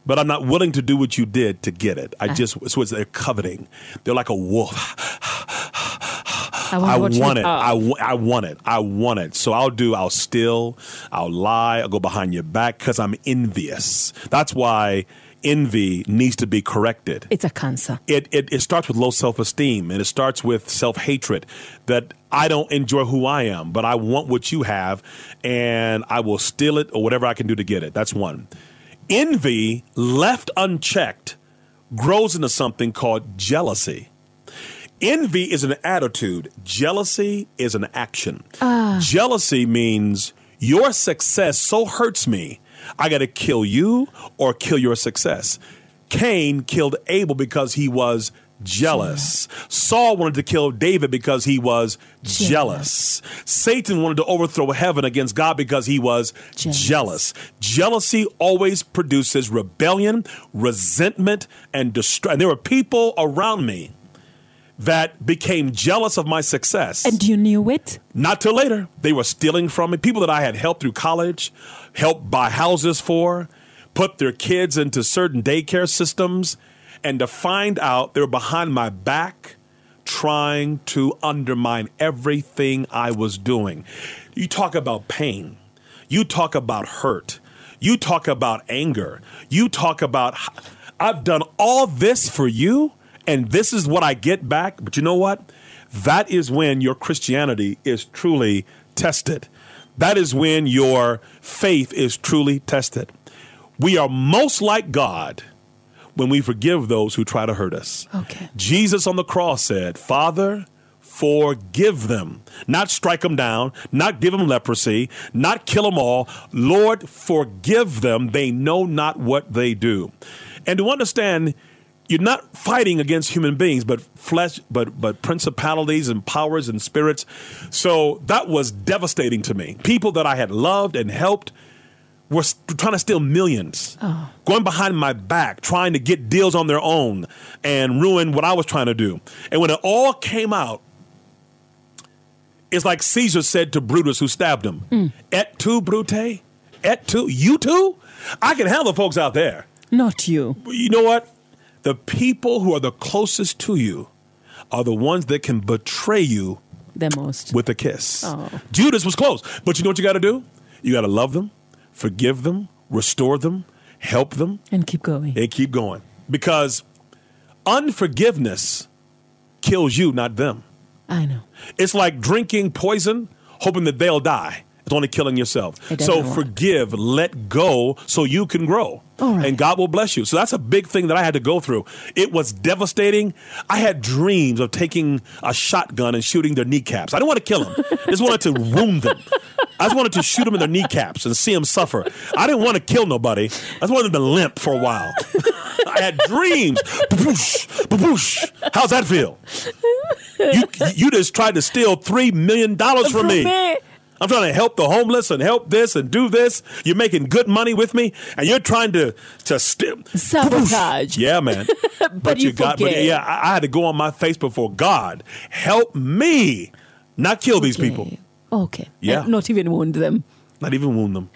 but I'm not willing to do what you did to get it. I just, so it's they're coveting. They're like a wolf. I I want it. are. I, I want it. I want it. So I'll do, I'll steal, I'll lie, I'll go behind your back because I'm envious. That's why envy needs to be corrected. it's a cancer. It, it, it starts with low self esteem and it starts with self hatred that I don't enjoy who I am, but I want what you have and I will steal it or whatever I can do to get it. That's one. Envy, left unchecked, grows into something called jealousy. Envy is an attitude, jealousy is an action. Ah. Jealousy means your success so hurts me, I got to kill you or kill your success. Cain killed Abel because he was jealous. Saul wanted to kill David because he was jealous. jealous. Satan wanted to overthrow heaven against God because he was jealous. jealous. Jealousy always produces rebellion, resentment, and distress. And there were people around me that became jealous of my success. And you knew it? Not till later. They were stealing from me. People that I had helped through college, helped buy houses for, put their kids into certain daycare systems, and to find out they're behind my back trying to undermine everything I was doing. You talk about pain. You talk about hurt. You talk about anger. You talk about, I've done all this for you and this is what I get back. But you know what? That is when your Christianity is truly tested. That is when your faith is truly tested. We are most like God when we forgive those who try to hurt us. Okay. Jesus on the cross said, Father, forgive them. Not strike them down, not give them leprosy, not kill them all. Lord, forgive them. They know not what they do. And to understand, you're not fighting against human beings, but flesh, but but principalities and powers and spirits. So that was devastating to me. People that I had loved and helped were trying to steal millions, oh. going behind my back, trying to get deals on their own and ruin what I was trying to do. And when it all came out, it's like Caesar said to Brutus, who stabbed him, mm. "Et tu, Brute? Et tu? You too? I can handle folks out there. Not you. You know what? The people who are the closest to you are the ones that can betray you the most with a kiss. Oh. Judas was close, but you know what you got to do? You got to love them, forgive them, restore them, help them, and keep going. And keep going because unforgiveness kills you, not them. I know. It's like drinking poison, hoping that they'll die. It's only killing yourself. So work. forgive, let go so you can grow. And God will bless you. So that's a big thing that I had to go through. It was devastating. I had dreams of taking a shotgun and shooting their kneecaps. I didn't want to kill them. I just wanted to *laughs* wound them. I just wanted to shoot them in their kneecaps and see them suffer. I didn't want to kill nobody. I just wanted them to limp for a while. *laughs* I had dreams. How's that feel? You, you just tried to steal $3 million from, from me. me. I'm trying to help the homeless and help this and do this. You're making good money with me, and you're trying to to st- sabotage. *laughs* Yeah, man. *laughs* but, but, you, you got. But yeah, I, I, had to go on my face before God. Help me, not kill these people. Okay. Yeah. And not even wound them. Not even wound them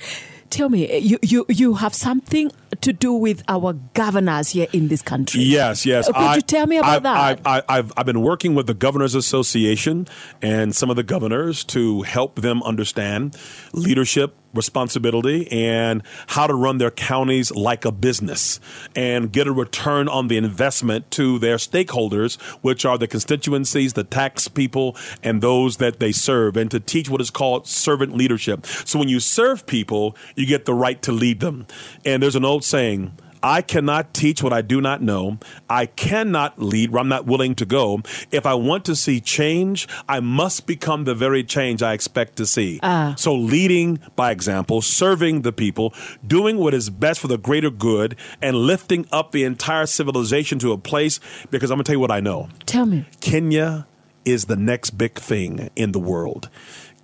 tell me, eh, you, you, you have something to do with our governors here in this country. Yes, yes. Uh, could I, you tell me about I've, that? I, have I've been working with the Governors Association and some of the governors to help them understand leadership responsibility and how to run their counties like a business and get a return on the investment to their stakeholders, which are the constituencies, the tax people, and those that they serve, and to teach what is called servant leadership. So when you serve people, you get the right to lead them. And there's an old saying, I cannot teach what I do not know. I cannot lead where I'm not willing to go. If I want to see change, I must become the very change I expect to see. Uh. So, leading by example, serving the people, doing what is best for the greater good, and lifting up the entire civilization to a place because I'm going to tell you what I know. Tell me. Kenya is the next big thing in the world.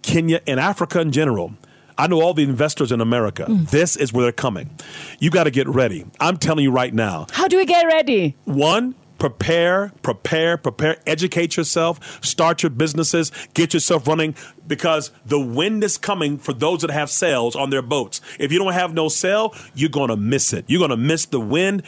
Kenya and Africa in general I know all the investors in America. Mm. This is where they're coming. You got to get ready. I'm telling you right now. How do we get ready? One, prepare, prepare, prepare, educate yourself, start your businesses, get yourself running because the wind is coming for those that have sails on their boats. If you don't have no sail, you're going to miss it. You're going to miss the wind.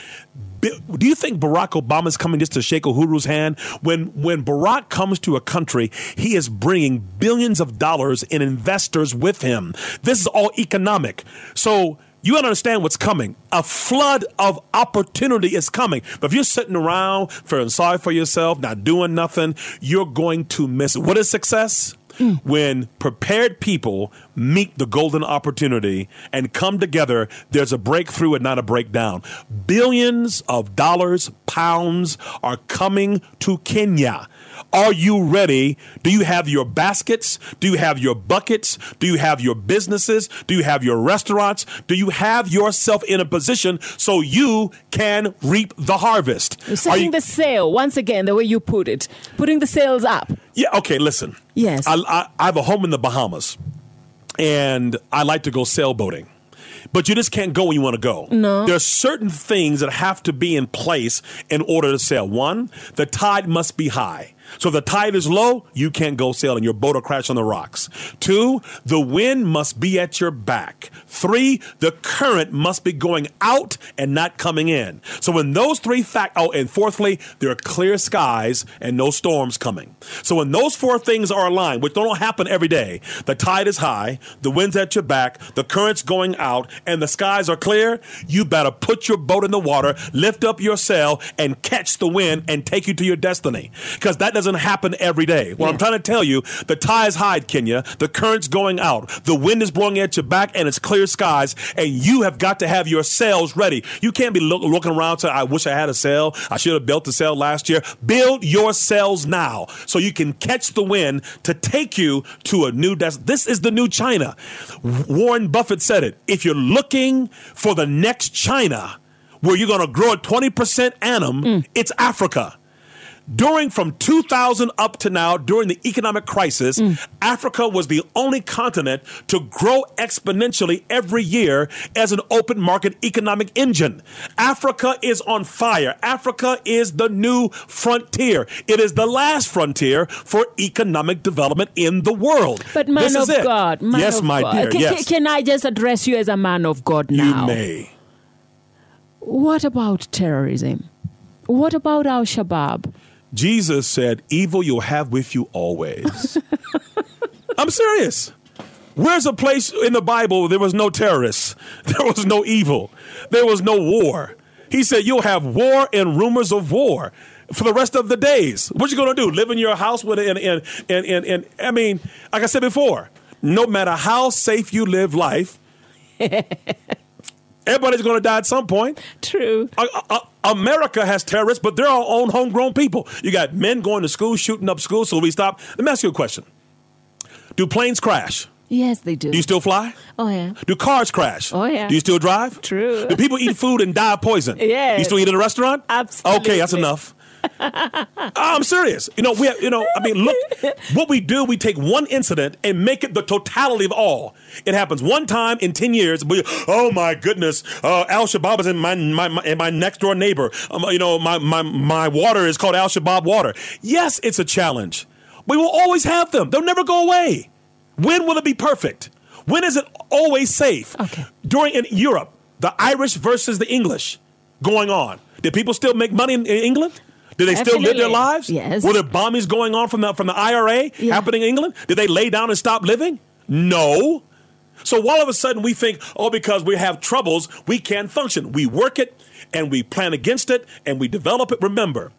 Do you think Barack Obama is coming just to shake Uhuru's hand? When when Barack comes to a country, he is bringing billions of dollars in investors with him. This is all economic. So you gotta understand what's coming. A flood of opportunity is coming. But if you're sitting around feeling sorry for yourself, not doing nothing, you're going to miss it. What is success? mm. when prepared people meet the golden opportunity and come together, there's a breakthrough and not a breakdown. Billions of dollars, pounds are coming to Kenya are you ready? Do you have your baskets? Do you have your buckets? Do you have your businesses? Do you have your restaurants? Do you have yourself in a position so you can reap the harvest? Setting you, the sail, once again, the way you put it, putting the sails up. Yeah, okay, listen. Yes. I, I, I have a home in the Bahamas, and I like to go sailboating but you just can't go when you want to go. No. There are certain things that have to be in place in order to sail. One, the tide must be high. So if the tide is low, you can't go sailing. Your boat will crash on the rocks. Two, the wind must be at your back. Three, the current must be going out and not coming in. So when those three fact, oh, and fourthly, there are clear skies and no storms coming. So when those four things are aligned, which don't happen every day, the tide is high, the wind's at your back, the current's going out, and the skies are clear, you better put your boat in the water, lift up your sail, and catch the wind and take you to your destiny. Because that doesn't happen every day. What yeah. I'm trying to tell you, the tie is high, Kenya. The current's going out. The wind is blowing at your back and it's clear skies. And you have got to have your sails ready. You can't be look, looking around saying, I wish I had a sail. I should have built a sail last year. Build your sails now so you can catch the wind to take you to a new destination. This is the new China. Warren Buffett said it. If you're looking for the next China, where you're going to grow at 20% annum, mm. it's Africa. During from 2000 up to now, during the economic crisis, mm. Africa was the only continent to grow exponentially every year as an open market economic engine. Africa is on fire. Africa is the new frontier. It is the last frontier for economic development in the world. But man this of God, man yes, of my God. dear, can, yes. can I just address you as a man of God now? You may. What about terrorism? What about Al Shabaab? Jesus said, Evil you'll have with you always. *laughs* I'm serious. Where's a place in the Bible there was no terrorists? *laughs* There was no evil. There was no war. He said, You'll have war and rumors of war for the rest of the days. What you gonna do? Live in your house with and and and and, and I mean, like I said before, no matter how safe you live life, *laughs* everybody's gonna die at some point. True. Uh, uh, America has terrorists, but they're our own homegrown people. You got men going to school, shooting up schools, so we stop. Let me ask you a question Do planes crash? Yes, they do. Do you still fly? Oh, yeah. Do cars crash? Oh, yeah. Do you still drive? True. Do people eat food and die of poison? *laughs* Yeah. You still eat at a restaurant? Absolutely. Okay, that's enough. I'm serious. You know, we have, you know, I mean, look, what we do, we take one incident and make it the totality of all. It happens one time in 10 years. We, oh my goodness, uh, Al Shabaab is in my, my, my, in my next door neighbor. Um, you know, my, my, my water is called Al Shabaab water. Yes, it's a challenge. We will always have them. They'll never go away. When will it be perfect? When is it always safe? Okay. During in Europe, the Irish versus the English going on. Did people still make money in, in England? Did they still live their lives? Yes. Were there bombings going on from the from the IRA yeah. happening in England? Did they lay down and stop living? No. So all of a sudden we think, oh, because we have troubles, we can't function. We work it and we plan against it and we develop it. Remember,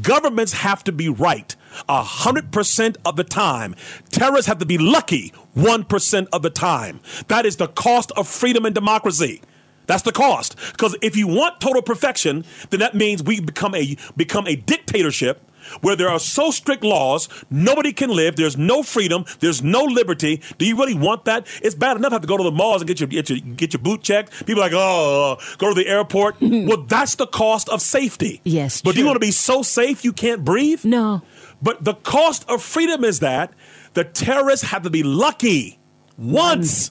governments have to be right 100% of the time. Terrorists have to be lucky 1% of the time. That is the cost of freedom and democracy. That's the cost. Because if you want total perfection, then that means we become a become a dictatorship where there are so strict laws, nobody can live, there's no freedom, there's no liberty. Do you really want that? It's bad enough to have to go to the malls and get your get your, get your boot checked. People are like, oh, go to the airport. *laughs* well, that's the cost of safety. Yes. But true. do you want to be so safe you can't breathe? No. But the cost of freedom is that the terrorists have to be lucky once.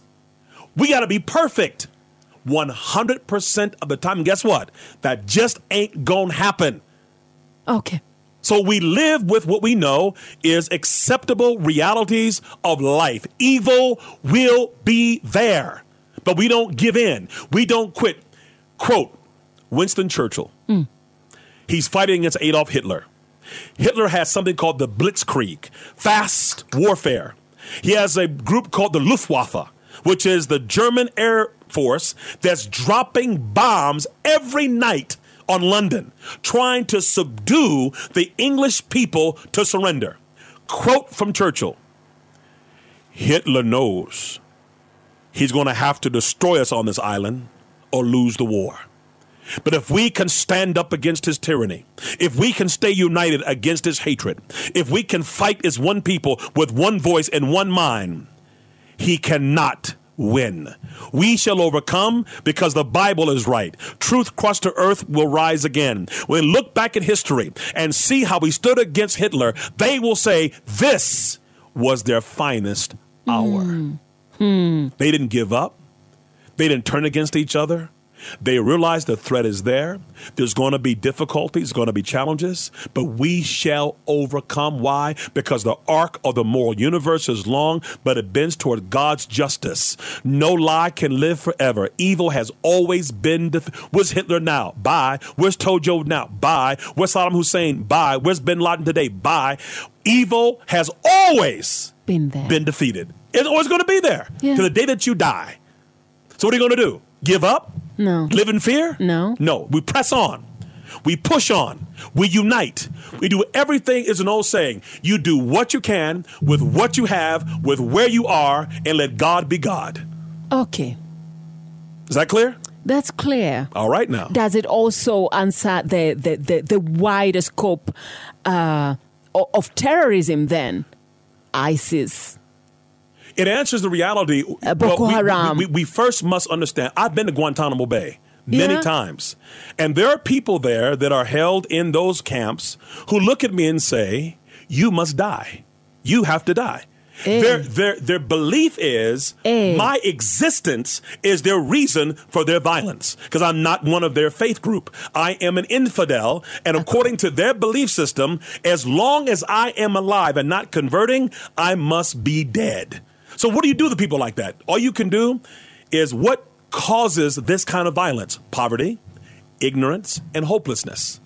We got to be perfect. 100% of the time. And guess what? That just ain't going to happen. Okay. So we live with what we know is acceptable realities of life. Evil will be there, but we don't give in. We don't quit. Quote Winston Churchill. Mm. He's fighting against Adolf Hitler. Hitler has something called the Blitzkrieg, fast warfare. He has a group called the Luftwaffe, which is the German air force that's dropping bombs every night on London, trying to subdue the English people to surrender. Quote from Churchill Hitler knows he's going to have to destroy us on this island or lose the war. But if we can stand up against his tyranny, if we can stay united against his hatred, if we can fight as one people with one voice and one mind, he cannot win. We shall overcome because the Bible is right. Truth crushed to earth will rise again. When look back at history and see how we stood against Hitler, they will say this was their finest hour. Mm. Mm. They didn't give up. They didn't turn against each other. They realize the threat is there. There's going to be difficulties, going to be challenges, but we shall overcome. Why? Because the arc of the moral universe is long, but it bends toward God's justice. No lie can live forever. Evil has always been. Def- Where's Hitler now? Bye. Where's Tojo now? Bye. Where's Saddam Hussein? Bye. Where's Bin Laden today? Bye. Evil has always been there, been defeated. It's always going to be there yeah. to the day that you die. So what are you going to do? Give up? No. Live in fear? No. No. We press on. We push on. We unite. We do everything is an old saying. You do what you can with what you have, with where you are, and let God be God. Okay. Is that clear? That's clear. All right now. Does it also answer the, the, the, the wider scope uh, of terrorism then? ISIS, it answers the reality. Uh, Boko well, Haram. We, we, we, first must understand. I've been to Guantanamo Bay many yeah. times, and there are people there that are held in those camps who look at me and say, "You must die. You have to die." Eh. Their, their, their belief is eh. my existence is their reason for their violence because I'm not one of their faith group. I am an infidel. And according to their belief system, as long as I am alive and not converting, I must be dead. So, what do you do to people like that? All you can do is what causes this kind of violence poverty, ignorance, and hopelessness.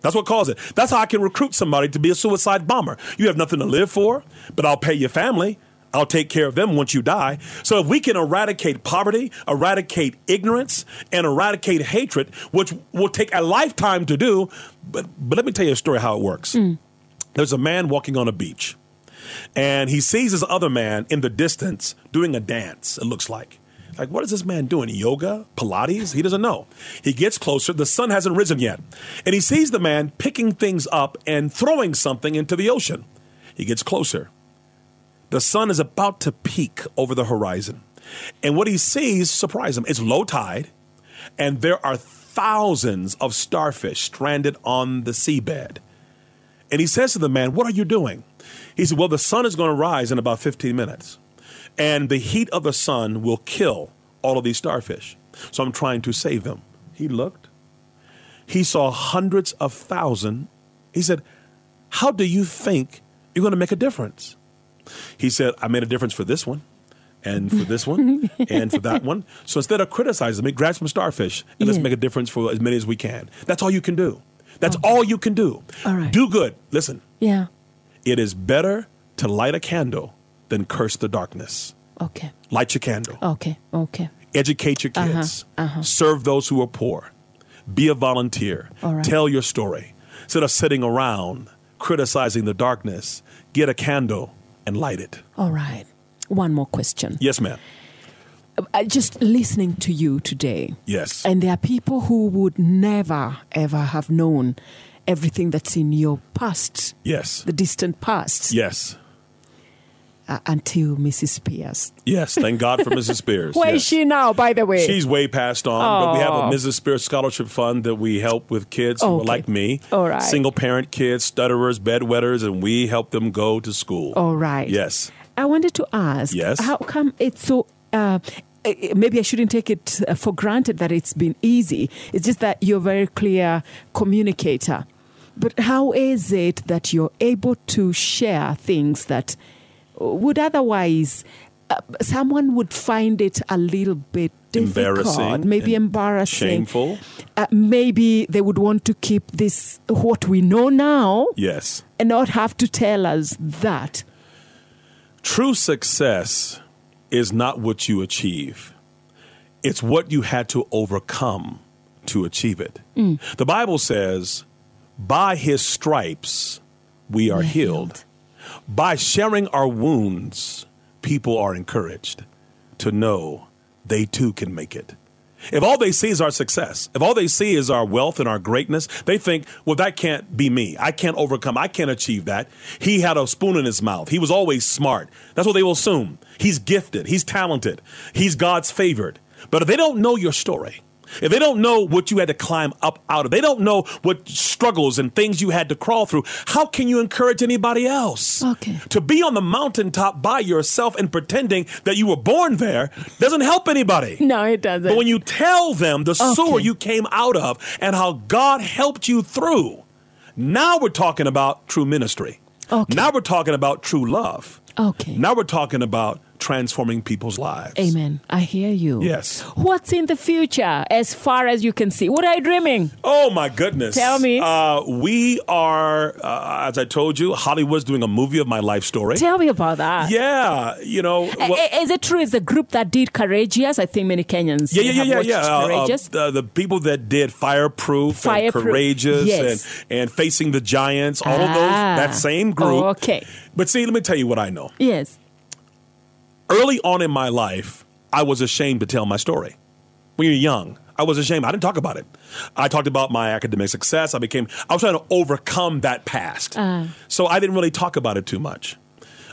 That's what causes it. That's how I can recruit somebody to be a suicide bomber. You have nothing to live for, but I'll pay your family. I'll take care of them once you die. So if we can eradicate poverty, eradicate ignorance, and eradicate hatred, which will take a lifetime to do, but, but let me tell you a story how it works. Mm. There's a man walking on a beach and he sees this other man in the distance doing a dance, it looks like. Like, what is this man doing? Yoga? Pilates? He doesn't know. He gets closer. The sun hasn't risen yet. And he sees the man picking things up and throwing something into the ocean. He gets closer. The sun is about to peak over the horizon. And what he sees surprises him. It's low tide, and there are thousands of starfish stranded on the seabed. And he says to the man, What are you doing? He said, Well, the sun is going to rise in about 15 minutes, and the heat of the sun will kill all of these starfish. So I'm trying to save them. He looked. He saw hundreds of thousands. He said, How do you think you're going to make a difference? He said, I made a difference for this one and for this one *laughs* and for that one. So instead of criticizing me, grab some starfish and yeah. let's make a difference for as many as we can. That's all you can do. That's okay. all you can do. All right. Do good. Listen. Yeah. It is better to light a candle than curse the darkness. Okay. Light your candle. Okay. Okay. Educate your uh-huh, kids. Uh-huh. Uh-huh. Serve those who are poor. Be a volunteer. Tell your story. Instead of sitting around criticizing the darkness, get a candle and light it. All right. One more question. Yes, ma'am. Uh, just listening to you today. Yes. And there are people who would never, ever have known everything that's in your past. Yes. The distant past. Yes. Uh, until Mrs. Spears. Yes, thank God for Mrs. *laughs* Spears. Where yes. is she now, by the way? She's way passed on, oh. but we have a oh. Mrs. Spears Scholarship Fund that we help with kids okay. who are like me. All right. Single parent kids, stutterers, bedwetters, and we help them go to school. All right. Yes. I wanted to ask, yes. how come it's so uh, maybe I shouldn't take it uh, for granted that it's been easy. It's just that you're a very clear communicator. But how is it that you're able to share things that would otherwise uh, someone would find it a little bit difficult, maybe embarrassing, shameful. Uh, maybe they would want to keep this what we know now, yes, and not have to tell us that. True success is not what you achieve; it's what you had to overcome to achieve it. Mm. The Bible says by his stripes we are healed. By sharing our wounds, people are encouraged to know they too can make it. If all they see is our success, if all they see is our wealth and our greatness, they think, well, that can't be me. I can't overcome. I can't achieve that. He had a spoon in his mouth. He was always smart. That's what they will assume. He's gifted. He's talented. He's God's favored. But if they don't know your story, if they don't know what you had to climb up out of, they don't know what struggles and things you had to crawl through, how can you encourage anybody else? Okay. To be on the mountaintop by yourself and pretending that you were born there doesn't help anybody. *laughs* No, it doesn't. But when you tell them the Okay. sewer you came out of and how God helped you through, now we're talking about true ministry. Okay. Now we're talking about true love. Okay. Now we're talking about transforming people's lives. Amen. I hear you. Yes. What's in the future as far as you can see? What are you dreaming? Oh my goodness! Tell me. Uh, we are, uh, as I told you, Hollywood's doing a movie of my life story. Tell me about that. yeah, you know. Well- I- Is it true? Is the group that did Courageous. I think many Kenyans yeah, yeah, yeah, have yeah. Uh, uh, Courageous. the, the people that did Fireproof, Fireproof, and Courageous yes. and, and Facing the Giants, all of those, Ah. that same group. Okay. But see, let me tell you what I know. yes. Early on in my life, I was ashamed to tell my story. When you're young, I was ashamed. I didn't talk about it. I talked about my academic success. I became, I was trying to overcome that past. Uh. So I didn't really talk about it too much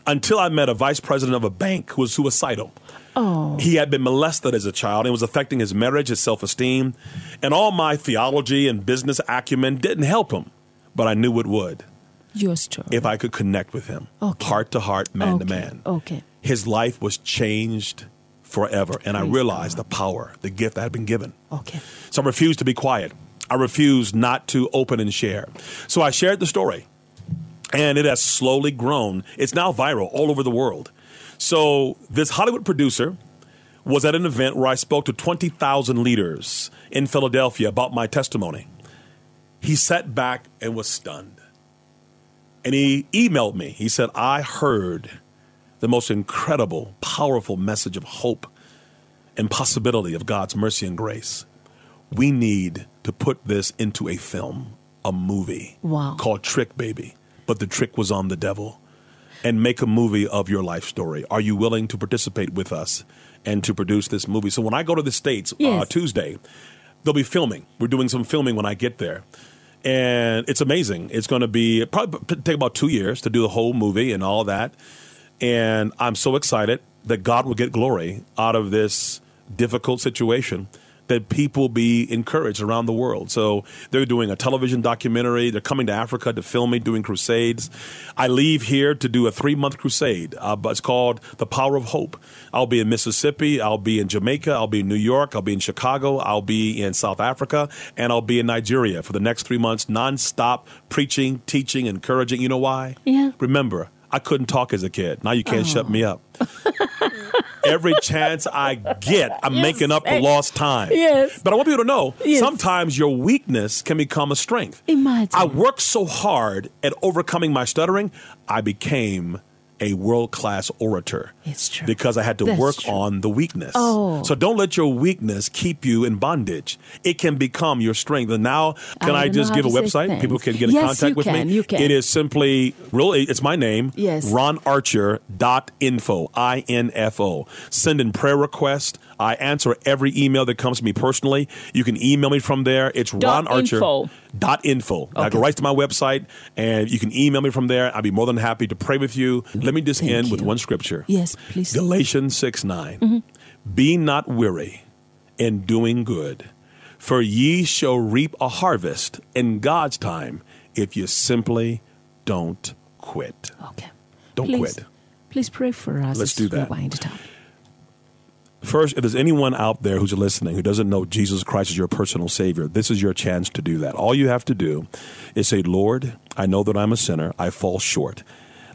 until I met a vice president of a bank who was suicidal. Oh. He had been molested as a child and it was affecting his marriage, his self esteem. And all my theology and business acumen didn't help him, but I knew it would Your story. if I could connect with him, Okay. heart to heart, man to man, Okay. His life was changed forever. And I realized the power, the gift I had been given. Okay. So I refused to be quiet. I refused not to open and share. So I shared the story, and it has slowly grown. It's now viral all over the world. So this Hollywood producer was at an event where I spoke to 20,000 leaders in Philadelphia about my testimony. He sat back and was stunned. And he emailed me. He said, I heard the most incredible, powerful message of hope and possibility of God's mercy and grace. We need to put this into a film, a movie Wow. called Trick Baby. But the trick was on the devil. And make a movie of your life story. Are you willing to participate with us and to produce this movie? So when I go to the States uh, Tuesday, they'll be filming. We're doing some filming when I get there. And it's amazing. It's going to be probably take about two years to do the whole movie and all that. And I'm so excited that God will get glory out of this difficult situation, that people be encouraged around the world. So they're doing a television documentary. They're coming to Africa to film me doing crusades. I leave here to do a three month crusade. Uh, but it's called The Power of Hope. I'll be in Mississippi. I'll be in Jamaica. I'll be in New York. I'll be in Chicago. I'll be in South Africa. And I'll be in Nigeria for the next three months, nonstop preaching, teaching, encouraging. You know why? Yeah. Remember, I couldn't talk as a kid. Now you can't oh. shut me up. *laughs* Every chance I get, I'm Yes. making up the lost time. Yes. But I want people to know Yes. sometimes your weakness can become a strength. Imagine. I worked so hard at overcoming my stuttering, I became a world class orator. It's true. Because I had to That's work true. on the weakness. Oh. So don't let your weakness keep you in bondage. It can become your strength. And now, can I I, just give a how to say website? People can get in contact with can, me. you can. It is simply, really, it's my name. Yes. RonArcher.info. I-N-F-O. Send in prayer requests. I answer every email that comes to me personally. You can email me from there. It's Dot Ron Archer. info. Dot info. I go right to my website and you can email me from there. I'd be more than happy to pray with you. Let me just Thank end with one scripture. Yes, please. Galatians 6 9. Mm-hmm. Be not weary in doing good, for ye shall reap a harvest in God's time if you simply don't quit. Okay. Don't please, quit. Please pray for us. Let's as do we that. wind it up. First, if there's anyone out there who's listening who doesn't know Jesus Christ as your personal Savior, this is your chance to do that. All you have to do is say, Lord, I know that I'm a sinner. I fall short.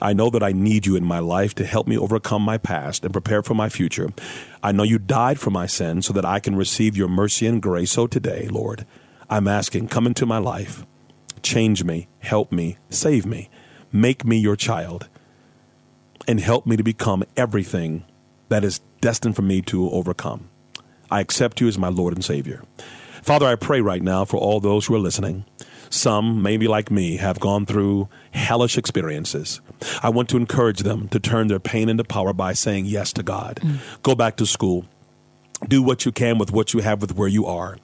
I know that I need you in my life to help me overcome my past and prepare for my future. I know you died for my sins so that I can receive your mercy and grace. So today, Lord, I'm asking, come into my life, change me, help me, save me, make me your child, and help me to become everything that is destined for me to overcome. I accept you as my Lord and Savior. Father, I pray right now for all those who are listening. Some, maybe like me, have gone through hellish experiences. I want to encourage them to turn their pain into power by saying yes to God. Mm. Go back to school. Do what you can with what you have with where you are.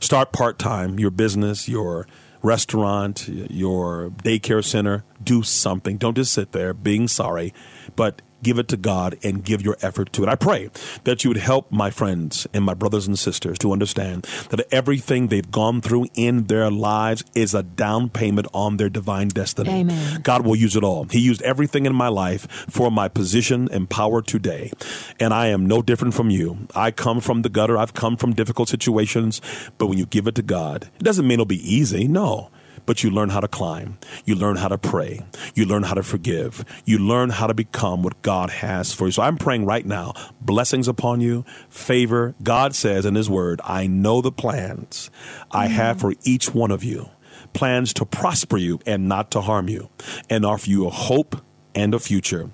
Start part time, your business, your restaurant, your daycare center. Do something. Don't just sit there being sorry, but give it to God and give your effort to it. I pray that you would help my friends and my brothers and sisters to understand that everything they've gone through in their lives is a down payment on their divine destiny. Amen. God will use it all. He used everything in my life for my position and power today. And I am no different from you. I come from the gutter. I've come from difficult situations. But when you give it to God, it doesn't mean it'll be easy. No but you learn how to climb. You learn how to pray. You learn how to forgive. You learn how to become what God has for you. So I'm praying right now blessings upon you, favor. God says in His Word, I know the plans I mm-hmm. have for each one of you plans to prosper you and not to harm you, and offer you a hope and a future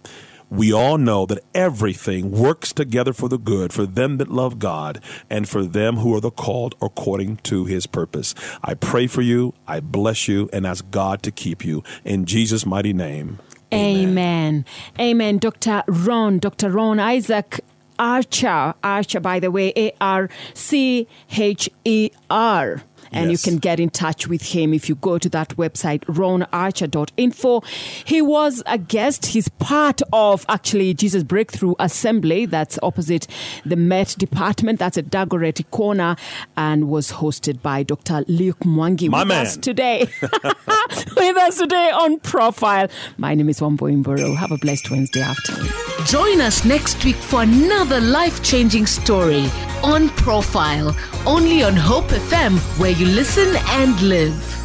we all know that everything works together for the good for them that love God and for them who are the called according to his purpose. I pray for you, I bless you, and ask God to keep you. In Jesus' mighty name. Amen. Amen. Amen. Dr. Ron, Dr. Ron Isaac Archer, Archer, by the way, A R C H E R and yes. you can get in touch with him if you go to that website, ronarcher.info. He was a guest. He's part of actually Jesus Breakthrough Assembly. That's opposite the Met Department. That's at Dagoretti Corner and was hosted by Dr. Luke Mwangi My with man. us today. *laughs* with us today on Profile. My name is Wambui Mburu. Have a blessed Wednesday afternoon. Join us next week for another life changing story on Profile, only on Hope FM, where you listen and live.